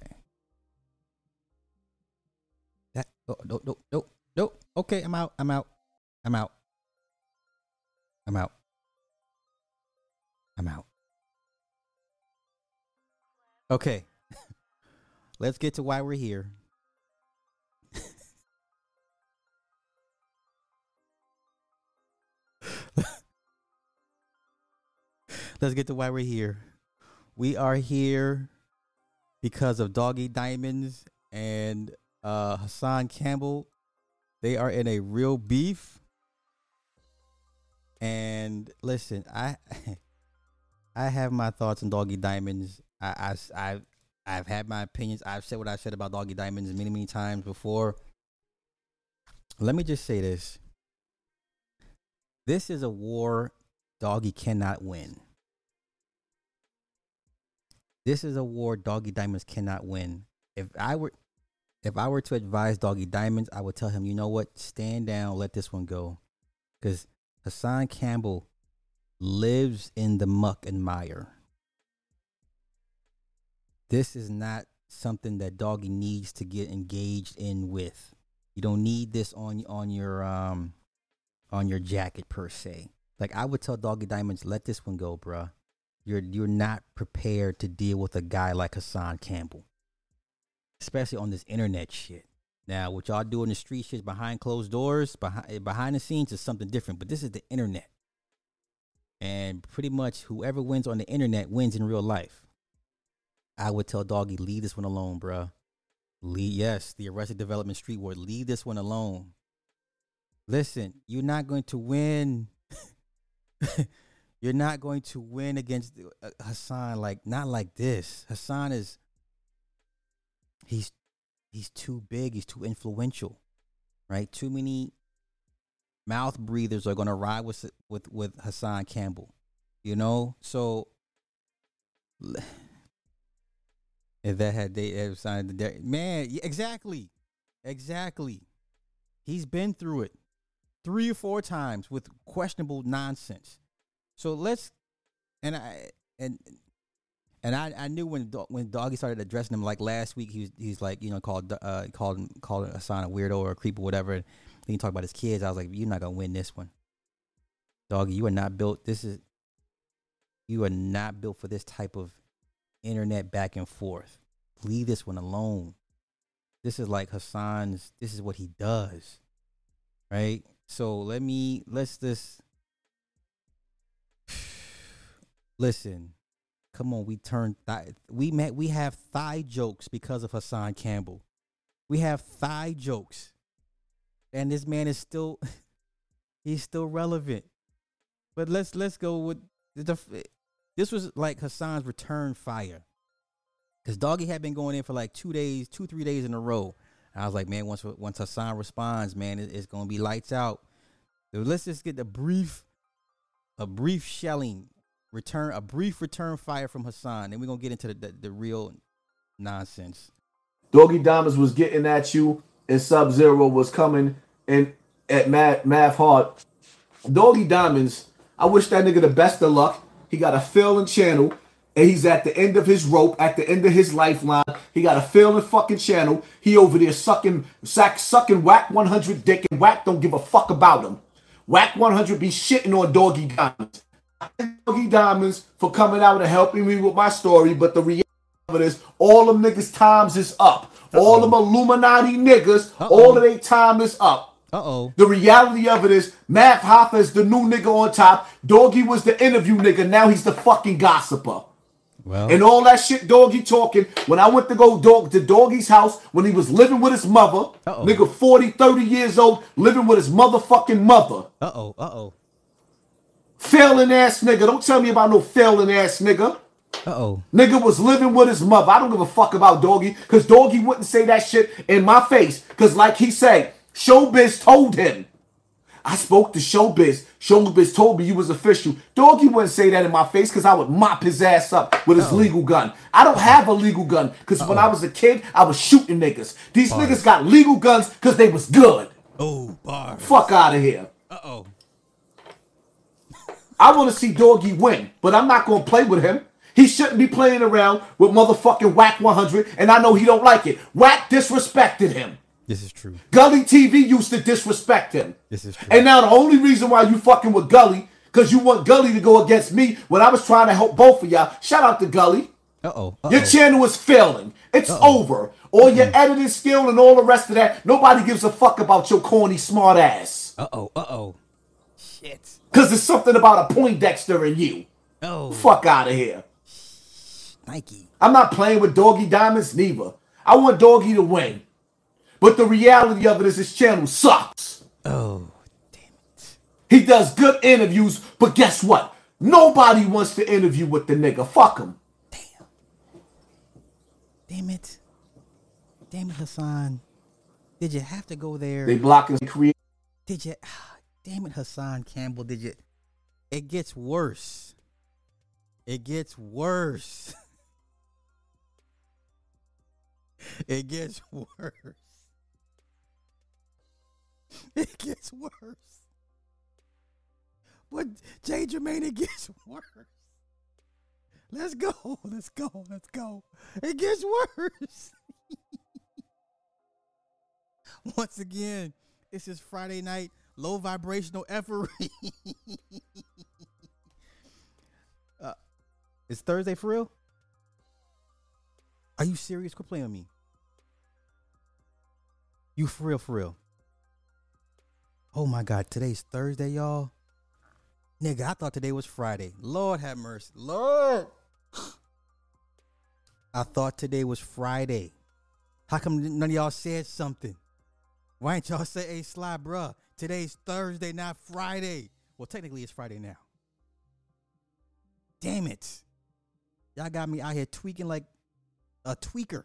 That oh, no no no no. Okay, I'm out. I'm out. I'm out. I'm out. I'm out. Okay. Let's get to why we're here. Let's get to why we're here. We are here because of Doggy Diamonds and uh, Hassan Campbell. They are in a real beef. And listen, I I have my thoughts on Doggy Diamonds. I, I, I, I've had my opinions. I've said what I've said about Doggy Diamonds many, many times before. Let me just say this. This is a war Doggy cannot win. This is a war Doggy Diamonds cannot win. If I were if I were to advise Doggy Diamonds, I would tell him, you know what, stand down, let this one go. Because Hassan Campbell lives in the muck and mire. This is not something that doggy needs to get engaged in with. You don't need this on on your um on your jacket per se. Like I would tell Doggy Diamonds, let this one go, bruh. You're you're not prepared to deal with a guy like Hassan Campbell, especially on this internet shit. Now, what y'all do in the street shit behind closed doors, behind behind the scenes is something different. But this is the internet, and pretty much whoever wins on the internet wins in real life. I would tell Doggy, leave this one alone, bruh. Leave, yes, the Arrested Development Street Ward, leave this one alone. Listen, you're not going to win. you're not going to win against uh, Hassan like not like this. Hassan is he's he's too big, he's too influential. Right? Too many mouth breathers are going to ride with with with Hassan Campbell. You know? So if that had they ever signed the de- man, exactly, exactly. He's been through it three or four times with questionable nonsense. So let's and I and and I, I knew when when Doggy started addressing him like last week he was he's like you know called uh called called Hassan a weirdo or a creep or whatever. And he talked about his kids. I was like, you're not gonna win this one, Doggy. You are not built. This is you are not built for this type of internet back and forth. Leave this one alone. This is like Hassan's. This is what he does, right? So let me let's just listen. Come on, we turn thigh. We met. We have thigh jokes because of Hassan Campbell. We have thigh jokes, and this man is still he's still relevant. But let's let's go with the this was like Hassan's return fire. Cause Doggy had been going in for like two days, two, three days in a row. I was like, man, once once Hassan responds, man, it, it's gonna be lights out. So let's just get a brief, a brief shelling, return, a brief return fire from Hassan, and we're gonna get into the, the, the real nonsense. Doggy Diamonds was getting at you, and Sub Zero was coming and at Math, Math Hoffa. Doggy Diamonds, I wish that nigga the best of luck. He got a failing channel, and he's at the end of his rope, at the end of his lifeline. He got a failing fucking channel. He over there sucking, sack, sucking wack 100 dick, and wack don't give a fuck about him. Wack 100 be shitting on Doggy Diamonds. Doggy Diamonds for coming out and helping me with my story, but the reality of it is all them niggas' times is up. Uh-oh. All them Illuminati niggas, Uh-oh. all of their time is up. Uh oh. The reality of it is, Math Hoffa is the new nigga on top. Doggy was the interview nigga. Now he's the fucking gossiper. Well. And all that shit Doggy talking. When I went to go dog to Doggy's house when he was living with his mother, Uh-oh. nigga 40, 30 years old, living with his motherfucking mother. Uh oh, uh oh. Failing ass nigga. Don't tell me about no failing ass nigga. Uh oh. Nigga was living with his mother. I don't give a fuck about Doggy, because Doggy wouldn't say that shit in my face. Because, like he said, Showbiz told him. I spoke to Showbiz. Showbiz told me you was official. Doggy wouldn't say that in my face because I would mop his ass up with his Uh-oh. legal gun. I don't have a legal gun because when I was a kid, I was shooting niggas. These bars. niggas got legal guns because they was good. Oh, bar. Fuck out of here. Uh oh. I want to see Doggy win, but I'm not going to play with him. He shouldn't be playing around with motherfucking Wack 100, and I know he don't like it. Wack disrespected him. This is true. Gully TV used to disrespect him. This is true. And now the only reason why you fucking with Gully, because you want Gully to go against me when I was trying to help both of y'all. Shout out to Gully. Uh-oh. Your channel is failing. It's Uh-oh. over. All your mm-hmm. editing skill and all the rest of that, nobody gives a fuck about your corny smart ass. Uh-oh, uh-oh. Shit. Because there's something about a Poindexter in you. Oh. Fuck out of here. Shhh. Nike. I'm not playing with Doggy Diamonds neither. I want Doggy to win. But the reality of it is his channel sucks. Oh, damn it. He does good interviews, but guess what? Nobody wants to interview with the nigga. Fuck him. Damn. Damn it. Damn it, Hassan. Did you have to go there? They block his create. Did you? Ah. Damn it, Hassan Campbell. Did you? It gets worse. It gets worse. it gets worse. It gets worse. But Jay Jermaine, it gets worse. Let's go. Let's go. Let's go. It gets worse. Once again, this is Friday night, low vibrational effery. uh, it's Thursday for real? Are you serious? Quit playing with me. You for real, for real. Oh my God, today's Thursday, y'all. Nigga, I thought today was Friday. Lord have mercy. Lord. I thought today was Friday. How come none of y'all said something? Why ain't y'all say, hey, Sly, bruh, today's Thursday, not Friday? Well, technically, it's Friday now. Damn it. Y'all got me out here tweaking like a tweaker.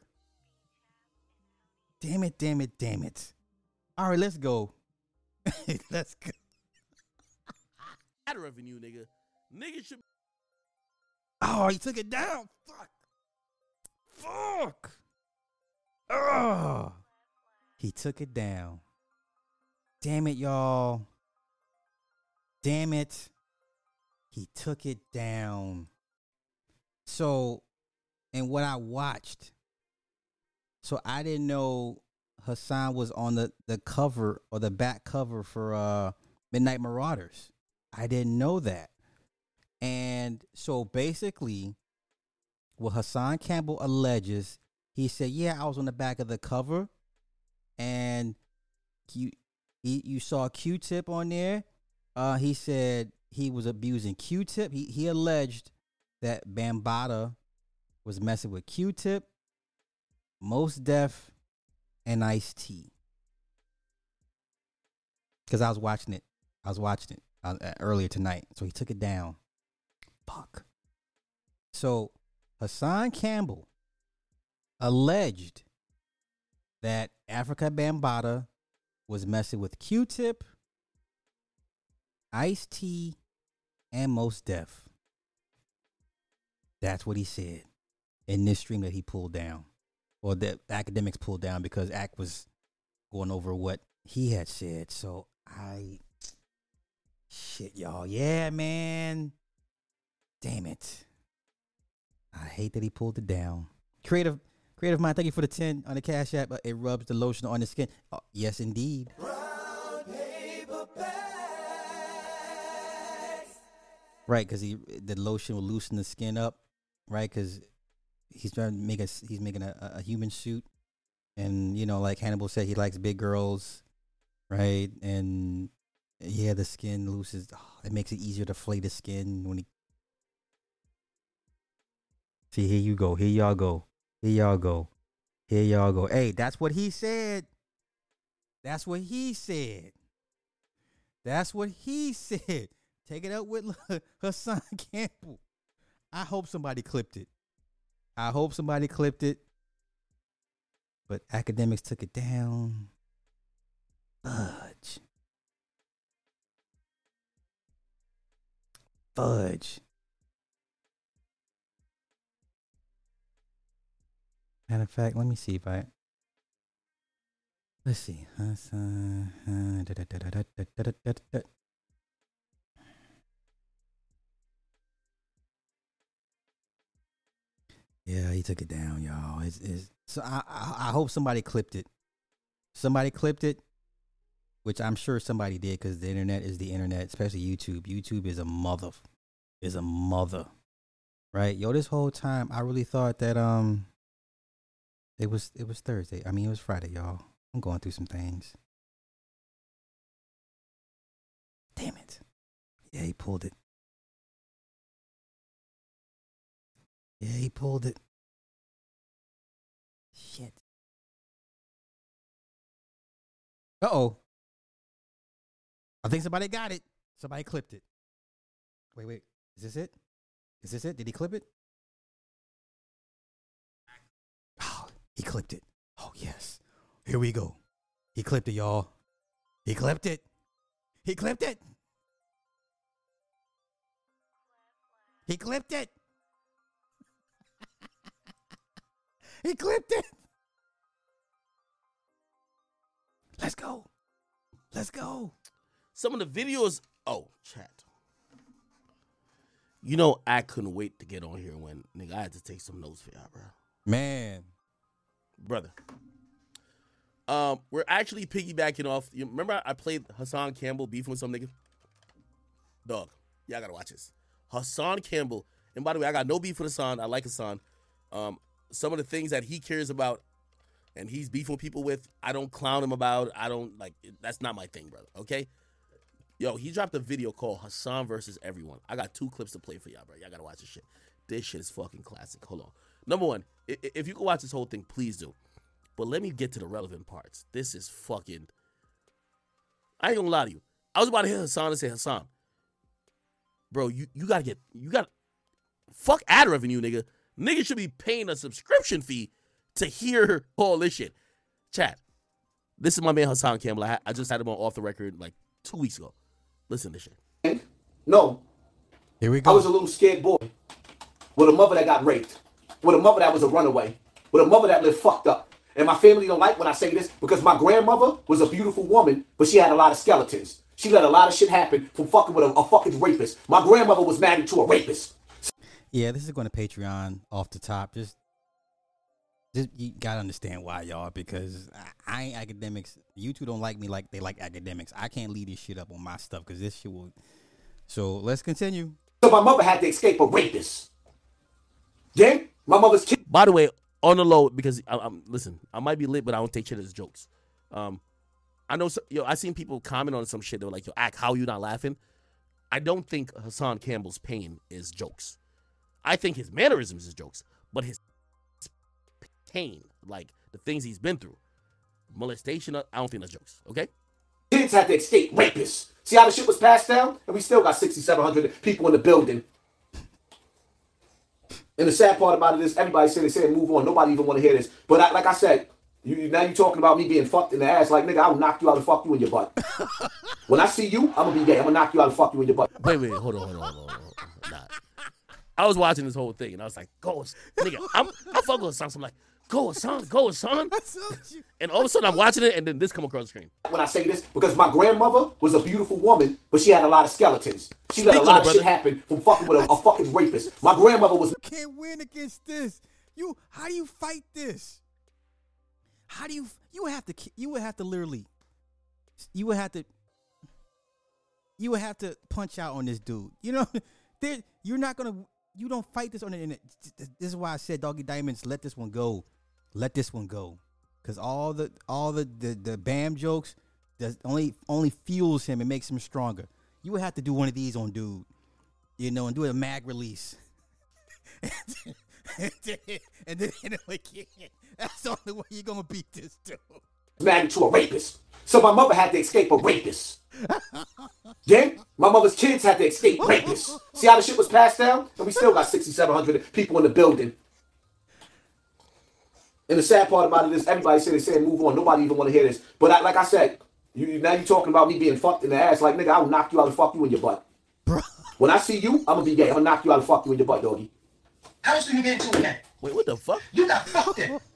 Damn it, damn it, damn it. All right, let's go. let's go. Matter revenue, nigga. Nigga should. Oh, he took it down. Fuck. Fuck. Oh. He took it down. Damn it, y'all. Damn it. He took it down. So, and what I watched, so I didn't know Hassan was on the, the cover or the back cover for uh, Midnight Marauders. I didn't know that. And so basically, what Hassan Campbell alleges, he said, Yeah, I was on the back of the cover and you, he, you saw Q tip on there. Uh, he said he was abusing Q tip. He, he alleged that Bambaataa was messing with Q tip, Mos Def, and Ice T. Because I was watching it. I was watching it uh, earlier tonight. So he took it down. Fuck. So Hassan Campbell alleged that Africa Bambaataa was messing with Q-Tip, Ice T, and Mos Def. That's what he said in this stream that he pulled down, or that Akademiks pulled down because Ak was going over what he had said. So I, shit, y'all, yeah, man, damn it. I hate that he pulled it down. Creative, creative mind. Thank you for the ten on the cash app. But it rubs the lotion on the skin. Oh, yes, indeed. Right, because he the lotion will loosen the skin up. Right, because he's trying to make a he's making a, a human suit, and you know, like Hannibal said, he likes big girls, right? And yeah, the skin looses. Oh, it makes it easier to flay the skin when he See, here you go. Here y'all go. Here y'all go. Here y'all go. Hey, that's what he said. That's what he said. That's what he said. Take it up with Hassan Campbell. I hope somebody clipped it. I hope somebody clipped it. But Akademiks took it down. Fudge. Fudge. Matter of fact, let me see if I. Let's see. Yeah, he took it down, y'all. It's, it's, so I, I I hope somebody clipped it. Somebody clipped it, which I'm sure somebody did because the internet is the internet, especially YouTube. YouTube is a mother, is a mother, right? Yo, this whole time I really thought that um it was it was Thursday. I mean, it was Friday, y'all. I'm going through some things. Damn it. Yeah, he pulled it. Yeah, he pulled it. Shit. Uh oh. I think somebody got it. Somebody clipped it. Wait, wait. Is this it? Is this it? Did he clip it? He clipped it. Oh, yes. Here we go. He clipped it, y'all. He clipped it. He clipped it. He clipped it. he clipped it. Let's go. Let's go. Some of the videos. Oh, chat. You know, I couldn't wait to get on here when nigga I had to take some notes for y'all, bro. Man, brother. Um, we're actually piggybacking off. You remember I played Hassan Campbell beefing with some nigga? Dog, I gotta watch this. Hassan Campbell, and by the way, I got no beef with Hassan. I like Hassan. Um, some of the things that he cares about and he's beefing with people with, I don't clown him about. I don't like. That's not my thing, brother. Okay. Yo, he dropped a video called Hassan versus Everyone. I got two clips to play for y'all, bro. Y'all gotta watch this shit. This shit is fucking classic. Hold on. Number one, if you can watch this whole thing, please do. But let me get to the relevant parts. This is fucking. I ain't gonna lie to you. I was about to hear Hassan and say, Hassan, bro, you, you gotta get, you gotta, fuck ad revenue, nigga. Nigga should be paying a subscription fee to hear all this shit. Chat, this is my man Hassan Campbell. I, I just had him on off the record like two weeks ago. Listen to this shit. No. Here we go. I was a little scared boy with a mother that got raped, with a mother that was a runaway, with a mother that lived fucked up. And my family don't like when I say this because my grandmother was a beautiful woman, but she had a lot of skeletons. She let a lot of shit happen from fucking with a, a fucking rapist. My grandmother was married to a rapist. Yeah, this is going to Patreon off the top. Just, just you gotta understand why, y'all, because I, I ain't Akademiks. You two don't like me like they like Akademiks. I can't lead this shit up on my stuff because this shit will. So let's continue. So my mother had to escape a rapist. Yeah, my mother's kid. By the way, on the low, because I, am listen, I might be lit, but I don't take shit as jokes. Um, I know, so, yo, I seen people comment on some shit. They were like, "Yo, Ak, how you not laughing?" I don't think Hassan Campbell's pain is jokes. I think his mannerisms is jokes, but his pain, like the things he's been through, molestation, I don't think that's jokes. Okay. Kids had to escape rapists. See how the shit was passed down, and we still got 6,700 people in the building. And the sad part about it is everybody said they said move on. Nobody even want to hear this. But I, like I said, you now you talking about me being fucked in the ass. Like nigga, I'll knock you out and fuck you in your butt. when I see you, I'm gonna be gay. I'm gonna knock you out and fuck you in your butt. Wait, wait, hold on, hold on, hold on. Hold on. Nah. I was watching this whole thing and I was like, go, nigga. I'm I fuck with a song. So I'm like, go, son, go, son. and all of a sudden I'm watching it and then this come across the screen. When I say this, because my grandmother was a beautiful woman, but she had a lot of skeletons. She let Speak a lot of it, shit happen from fucking with a, a fucking rapist. My grandmother was. You can't win against this. You how do you fight this? How do you you would have to you would have to literally you would have to you would have to punch out on this dude. You know, there you're not gonna you don't fight this on the internet. This is why I said Doggy Diamonds. Let this one go. Let this one go. Cause all the all the the, the Bam jokes does only only fuels him and makes him stronger. You would have to do one of these on dude, you know, and do a mag release. and then, and then hit him again. That's the only way you're gonna beat this dude. married to a rapist. So my mother had to escape a rapist. Then my mother's kids had to escape rapists. See how the shit was passed down? And we still got 6,700 people in the building. And the sad part about it is everybody said they said move on. Nobody even want to hear this. But I, like I said, you now you talking about me being fucked in the ass. Like nigga, I'll knock you out and fuck you in your butt. Bro. When I see you, I'm gonna be gay. I'm gonna knock you out and fuck you in your butt, doggy. How else do you get into it again? Wait, what the fuck? You got fucked in.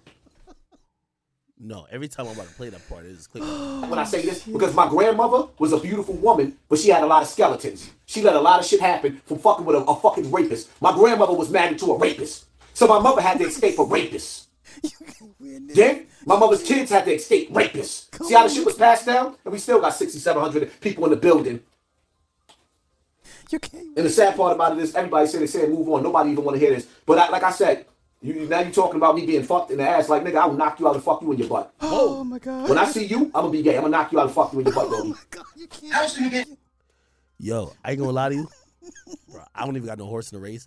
No, every time I'm about to play that part, it's just clicks. when I say this because my grandmother was a beautiful woman, but she had a lot of skeletons. She let a lot of shit happen from fucking with a, a fucking rapist. My grandmother was married to a rapist, so my mother had to escape a rapist. Then my mother's kids had to escape rapists. See how the shit was passed down, and we still got 6,700 people in the building. You can't and the sad part about it is everybody said they said move on. Nobody even want to hear this. But I, like I said, you now you talking about me being fucked in the ass. Like nigga, I'll knock you out and fuck you in your butt. Oh my god. When I see you, I'm gonna be gay. I'm gonna knock you out and fuck you in your butt, baby. Oh doggy. How else do you get? Yo, I ain't gonna lie to you, bro. I don't even got no horse in the race.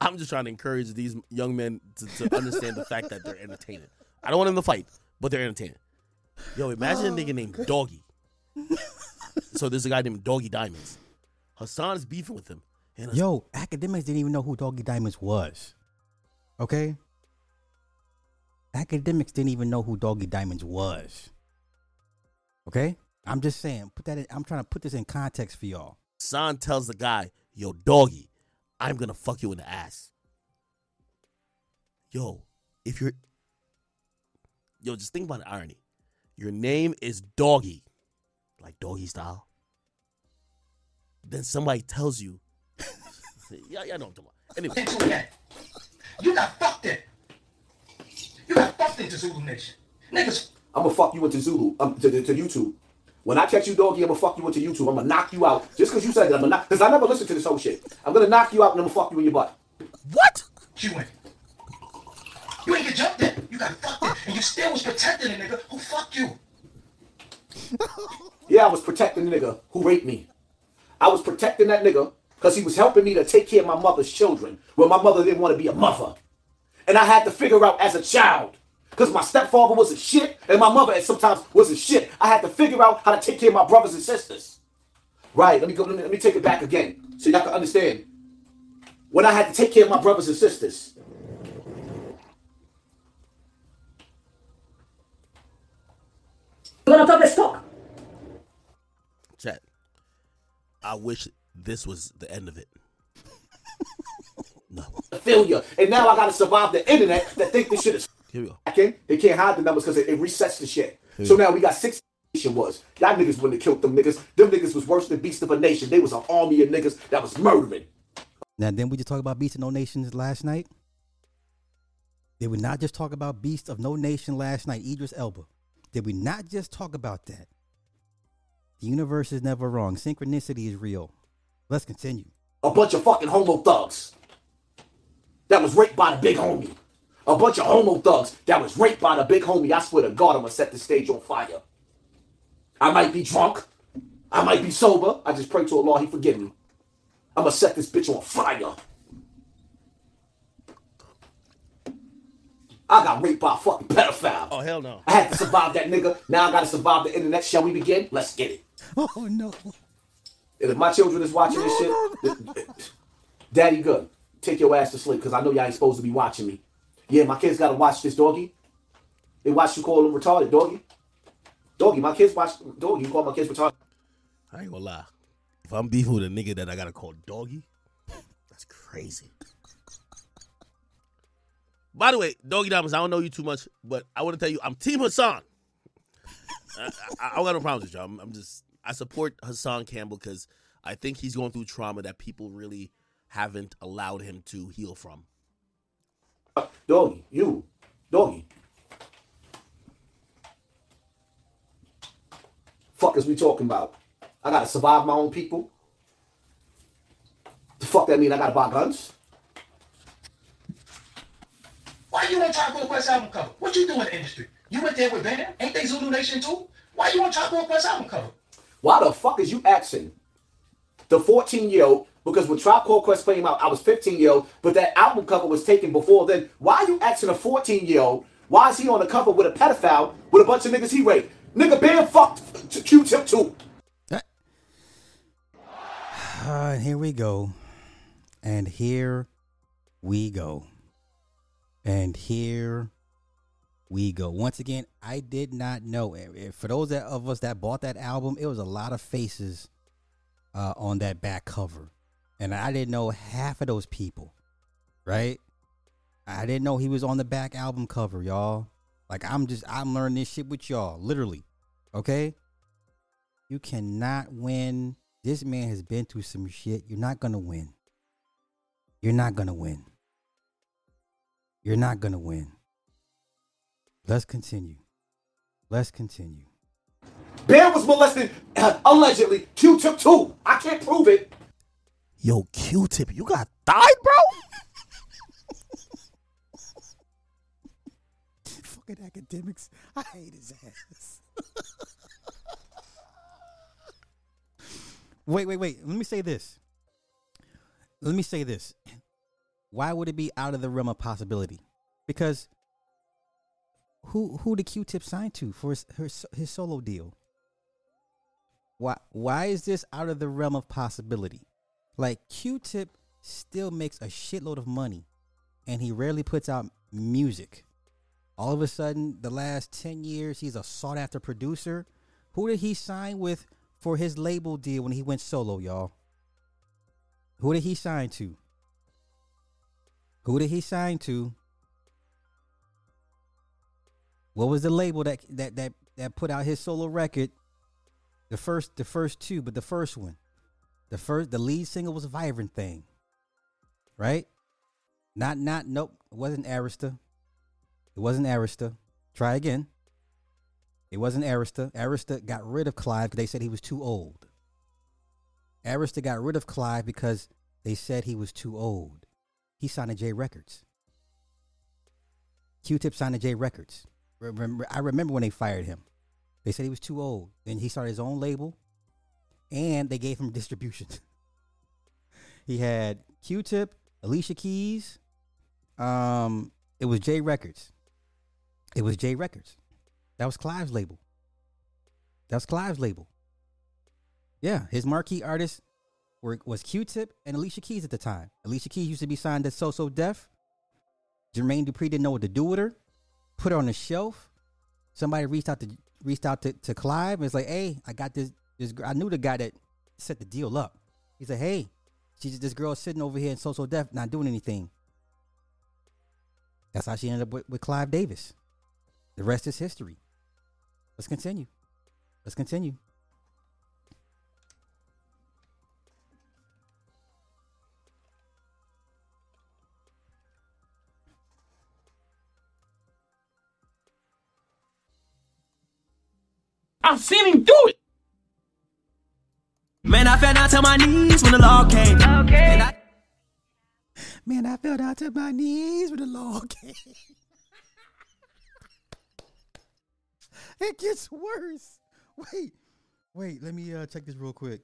I'm just trying to encourage these young men to, to understand the fact that they're entertaining. I don't want them to fight, but they're entertaining. Yo, imagine a nigga named oh. Doggy. so there's a guy named Doggy Diamonds. Hassan is beefing with him. And Yo, Akademiks didn't even know who Doggy Diamonds was. Okay? Akademiks didn't even know who Doggy Diamonds was. Okay? I'm just saying, put that in, I'm trying to put this in context for y'all. Hassan tells the guy, "Yo, Doggy, I'm gonna fuck you in the ass." Yo, if you're, yo, just think about the irony. Your name is Doggy, like doggy style. Then somebody tells you, Yeah, yeah, I know what I'm talking about. Anyway. You got fucked in. You got fucked into Zulu Nation. Niggas I'm gonna fuck you into Zulu, um, to, to, to YouTube. When I catch you, doggy, I'm gonna fuck you into YouTube. I'm gonna knock you out just because you said that. I'm gonna knock, because I never listened to this whole shit. I'm gonna knock you out and I'm gonna fuck you in your butt. What? You went. You ain't get jumped in. You got fucked in. And you still was protecting a nigga who fucked you. Yeah, I was protecting the nigga who raped me. I was protecting that nigga because he was helping me to take care of my mother's children when my mother didn't want to be a mother. And I had to figure out as a child, because my stepfather was a shit and my mother sometimes was a shit. I had to figure out how to take care of my brothers and sisters. Right, let me go, let me, let me take it back again so y'all can understand. When I had to take care of my brothers and sisters, We're gonna talk, let's talk. chat. I wish this was the end of it. No. Failure. And now I gotta survive the internet that think this shit is Here we go. Okay? They can't hide the numbers because it, it resets the shit. So now we got six nation was. Y'all niggas wouldn't have killed them niggas. Them niggas was worse than Beast of a Nation. They was an army of niggas that was murdering. Now, then we just talk about Beast of No Nations last night. Did we not just talk about Beast of No Nation last night, Idris Elba? Did we not just talk about that? The universe is never wrong. Synchronicity is real. Let's continue. A bunch of fucking homo thugs that was raped by the big homie. A bunch of homo thugs that was raped by the big homie. I swear to God, I'm gonna set the stage on fire. I might be drunk. I might be sober. I just pray to Allah He forgive me. I'm gonna set this bitch on fire. I got raped by a fucking pedophile. Oh hell no. I had to survive that nigga. Now I gotta survive the internet. Shall we begin? Let's get it. Oh no. And if my children is watching this shit, Daddy good. Take your ass to sleep because I know y'all ain't supposed to be watching me. Yeah, my kids gotta watch this doggy. They watch you call them retarded, doggy. Doggy, my kids watch doggy. You call my kids retarded. I ain't gonna lie. If I'm beefing with a nigga that I gotta call doggy, that's crazy. By the way, Doggy Diamonds, I don't know you too much, but I want to tell you, I'm Team Hassan. I, I, I don't got no problems with y'all. I'm, I'm just, I support Hassan Campbell because I think he's going through trauma that people really haven't allowed him to heal from. Uh, doggy, you, doggy. Fuck is we talking about? I gotta survive my own people. The fuck that mean? I gotta buy guns? Why you on Tribe Called Quest album cover? What you doing in the industry? You went there with Bam? Ain't they Zulu Nation too? Why you on Tribe Called Quest album cover? Why the fuck is you asking the 14 year old? Because when Tribe Called Quest came out, I was 15 year old, but that album cover was taken before then. Why are you asking a 14 year old? Why is he on the cover with a pedophile with a bunch of niggas he raped? Nigga, Bam fucked Q-Tip too. Uh, here we go. And here we go. And here we go. Once again, I did not know. For those of us that bought that album, it was a lot of faces uh, on that back cover. And I didn't know half of those people, right? I didn't know he was on the back album cover, y'all. Like I'm just I'm learning this shit with y'all, literally. Okay? You cannot win. This man has been through some shit. You're not gonna win. You're not gonna win. You're not gonna win. Let's continue. Let's continue. Bam was molested allegedly. Q took two. I can't prove it. Yo, Q-Tip, you got died, bro? Fucking Akademiks. I hate his ass. wait, wait, wait. Let me say this. Let me say this. Why would it be out of the realm of possibility? Because who who did Q-Tip sign to for his her, his solo deal? Why why is this out of the realm of possibility? Like Q-Tip still makes a shitload of money and he rarely puts out music. All of a sudden, the last 10 years, he's a sought after producer. Who did he sign with for his label deal when he went solo, y'all? Who did he sign to? Who did he sign to? What was the label that that that that put out his solo record? The first the first two, but the first one. The first the lead single was a Vivrant Thing. right? Not not nope. It wasn't Arista. It wasn't Arista. Try again. It wasn't Arista. Arista got rid of Clive because they said he was too old. Arista got rid of Clive because they said he was too old. He signed to J Records. Q-Tip signed to J Records. I remember when they fired him. They said he was too old. Then he started his own label, and they gave him distribution. he had Q-Tip, Alicia Keys. Um, it was J Records. It was J Records. That was Clive's label. That was Clive's label. Yeah, his marquee artists were was Q-Tip and Alicia Keys at the time. Alicia Keys used to be signed to So So Def. Jermaine Dupri didn't know what to do with her. Put her on the shelf. Somebody reached out to reached out to, to Clive and was like, "Hey, I got this this. I knew the guy that set the deal up." He said, "Hey, she's this girl sitting over here in So So Def, not doing anything." That's how she ended up with, with Clive Davis. The rest is history. Let's continue. Let's continue. I've seen him do it. Man, I fell down to my knees when the law came. Okay. I- Man, I fell down to my knees when the law came. it gets worse. Wait, wait. Let me uh, check this real quick.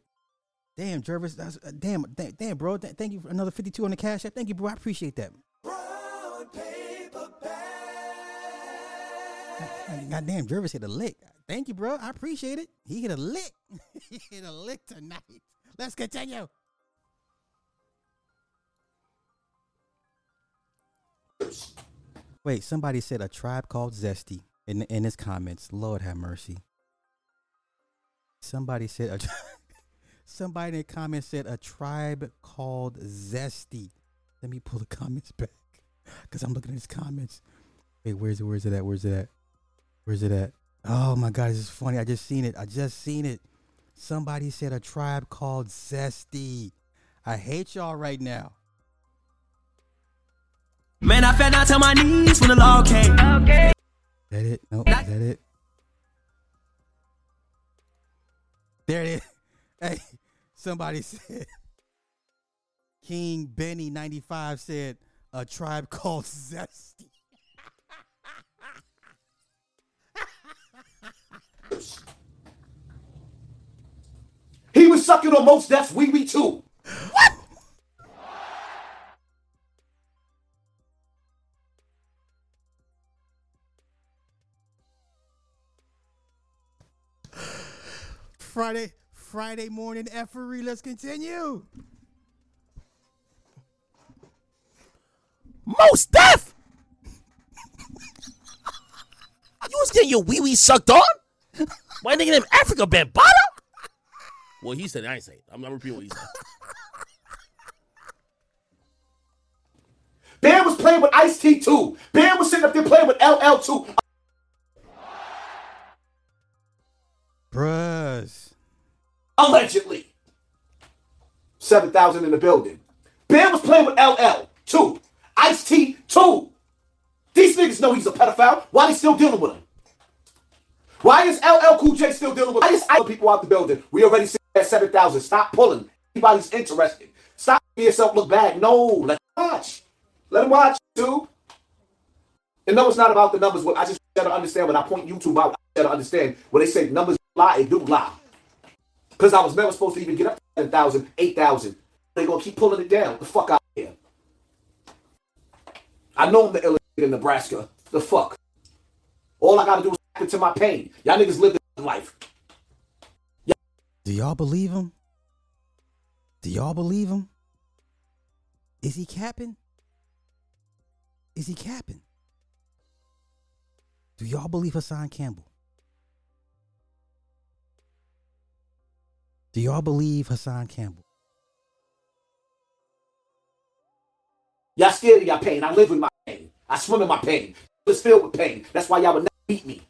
Damn, Jervis. That's, uh, damn, damn, damn, bro. Th- thank you for another fifty-two on the cash app. Thank you, bro. I appreciate that. God damn, Jervis hit a lick. Thank you, bro. I appreciate it. He hit a lick. he hit a lick tonight. Let's continue. Wait, somebody said a tribe called Zesty in in his comments. Lord have mercy. Somebody said a somebody in the comments said a tribe called Zesty. Let me pull the comments back because I'm looking at his comments. Wait, where's it? Where's it at? Where's it at? Where's it at? Oh my god, this is funny. I just seen it. I just seen it. Somebody said a tribe called Zesty. I hate y'all right now. Man, I fell down to my knees when the law came. Okay. Is that it? Nope. Is that it? There it is. Hey, somebody said King Benny 95 said a tribe called Zesty. He was sucking on Mos Def's, wee wee too. What? Friday, Friday morning effery. Let's continue. Mos Def. you was getting your wee wee sucked on? Why nigga named Africa Bambaataa? Well, he said it. I ain't say it. I'm not repeating what he said. Bam was playing with Ice T too. Bam was sitting up there playing with LL too. Bruh. Allegedly. 7,000 in the building. Bam was playing with LL too. Ice T too. These niggas know he's a pedophile. Why they still dealing with him? Why is LL Cool J still dealing with Why is I people out the building? We already said at 7,000. Stop pulling. Anybody's interested. Stop making yourself look bad. No, let him watch. Let them watch, too. And no, it's not about the numbers. I just gotta understand when I point YouTube out, I gotta understand when they say numbers lie, it do lie. Because I was never supposed to even get up to 7,000, 8,000. They gonna keep pulling it down. The fuck out of here. I know I'm the illest in Nebraska. The fuck. All I gotta do is into my pain. Y'all niggas live this life. Do y'all believe him? Do y'all believe him? Is he capping? Is he capping? Do y'all believe Hassan Campbell? Do y'all believe Hassan Campbell? Y'all scared of y'all pain. I live with my pain. I swim in my pain. It's filled with pain. That's why y'all would never beat me.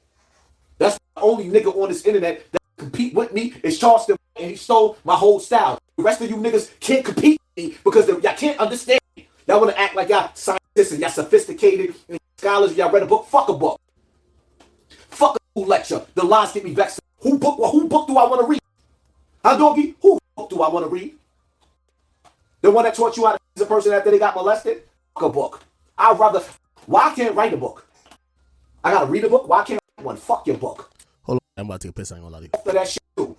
Only nigga on this internet that compete with me is Charleston, and he stole my whole style. The rest of you niggas can't compete with me because y'all can't understand. me. Y'all want to act like y'all scientists and y'all sophisticated and scholars. Y'all read a book. Fuck a book. Fuck a lecture. The lies get me vexed. Who book? Who book do I want to read? Huh, doggy? Who book do I want to read? The one that taught you how to be a person after they got molested? Fuck a book. I'd rather. Why can't write a book? I gotta read a book. Why can't I write one? Fuck your book. On, I'm about to piss. I ain't gonna lie that shit. I'll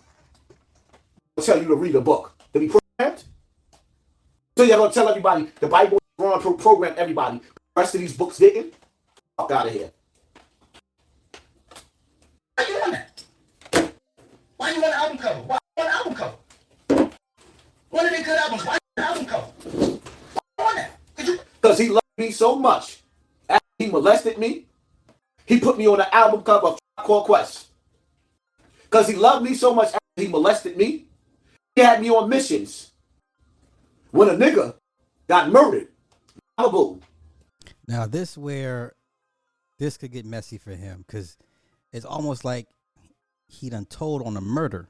tell you to read a book. To be programmed. So you're gonna tell everybody the Bible wrong pro- program everybody. The rest of these books didn't. Fuck out of here. Why you on that? Why you on the album cover? Why you on the album cover? One of the good albums. Why you on the album cover? Why on that? Because he loved me so much. After he molested me, he put me on the album cover of Called Quest. Because he loved me so much after he molested me, he had me on missions. When a nigga got murdered, Malibu, Now this where this could get messy for him because it's almost like he done told on a murder.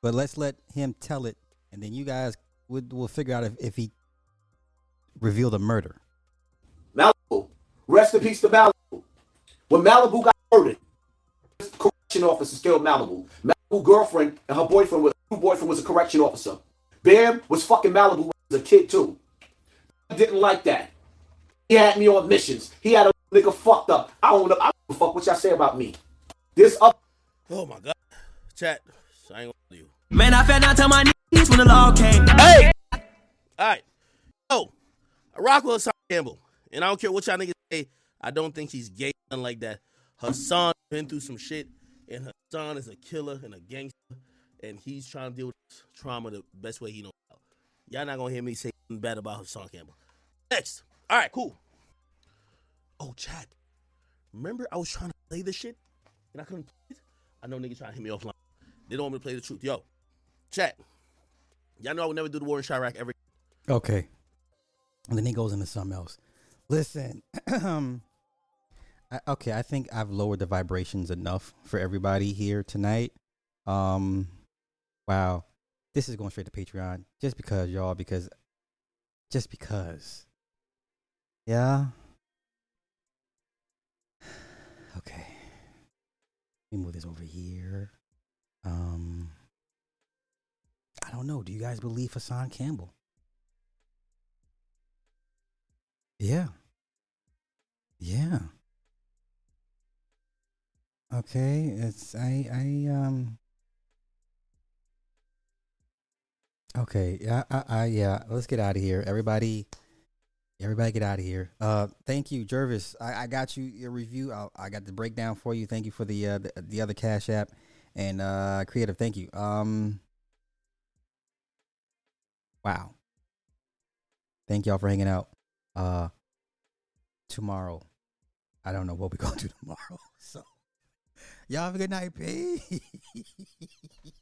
But let's let him tell it, and then you guys will will figure out if, if he revealed a murder. Malibu, rest in peace to Malibu. When Malibu got murdered, this correction officer killed Malibu. Malibu girlfriend and her boyfriend was her boyfriend was a correction officer. Bam was fucking Malibu when he was a kid too. I didn't like that. He had me on missions. He had a nigga fucked up. I don't know. I don't give fuck what y'all say about me. This up. Oh my god. Chat. I ain't gonna lie you. Man, I fell down to my knees when the law came. Hey! Alright. Yo, I rock with Hassan Campbell. And I don't care what y'all niggas say. I don't think she's gay, nothing like that. Hassan been through some shit, and Hassan is a killer and a gangster, and he's trying to deal with trauma the best way he knows how. Y'all not gonna hear me say nothing bad about Hassan Campbell. Next. Alright, cool. Oh, chat. Remember I was trying to play this shit, and I couldn't play it? I know niggas trying to hit me offline. They don't want me to play the truth. Yo, chat. Y'all know I would never do the war in Chiraq ever. Okay. And then he goes into something else. Listen, um, I, okay, I think I've lowered the vibrations enough for everybody here tonight. Um, wow, this is going straight to Patreon just because y'all, because, just because, yeah. Okay, let me move this over here. Um, I don't know. Do you guys believe Hassan Campbell? Yeah. Yeah. Okay, it's I I um Okay, yeah, I, I yeah, let's get out of here. Everybody everybody get out of here. Uh thank you, Jervis. I, I got you your review. I, I got the breakdown for you. Thank you for the uh the, the other Cash app and uh creative. Thank you. Um Wow. Thank y'all for hanging out. Uh tomorrow. I don't know what we're gonna do tomorrow. So Y'all have a good night. Peace.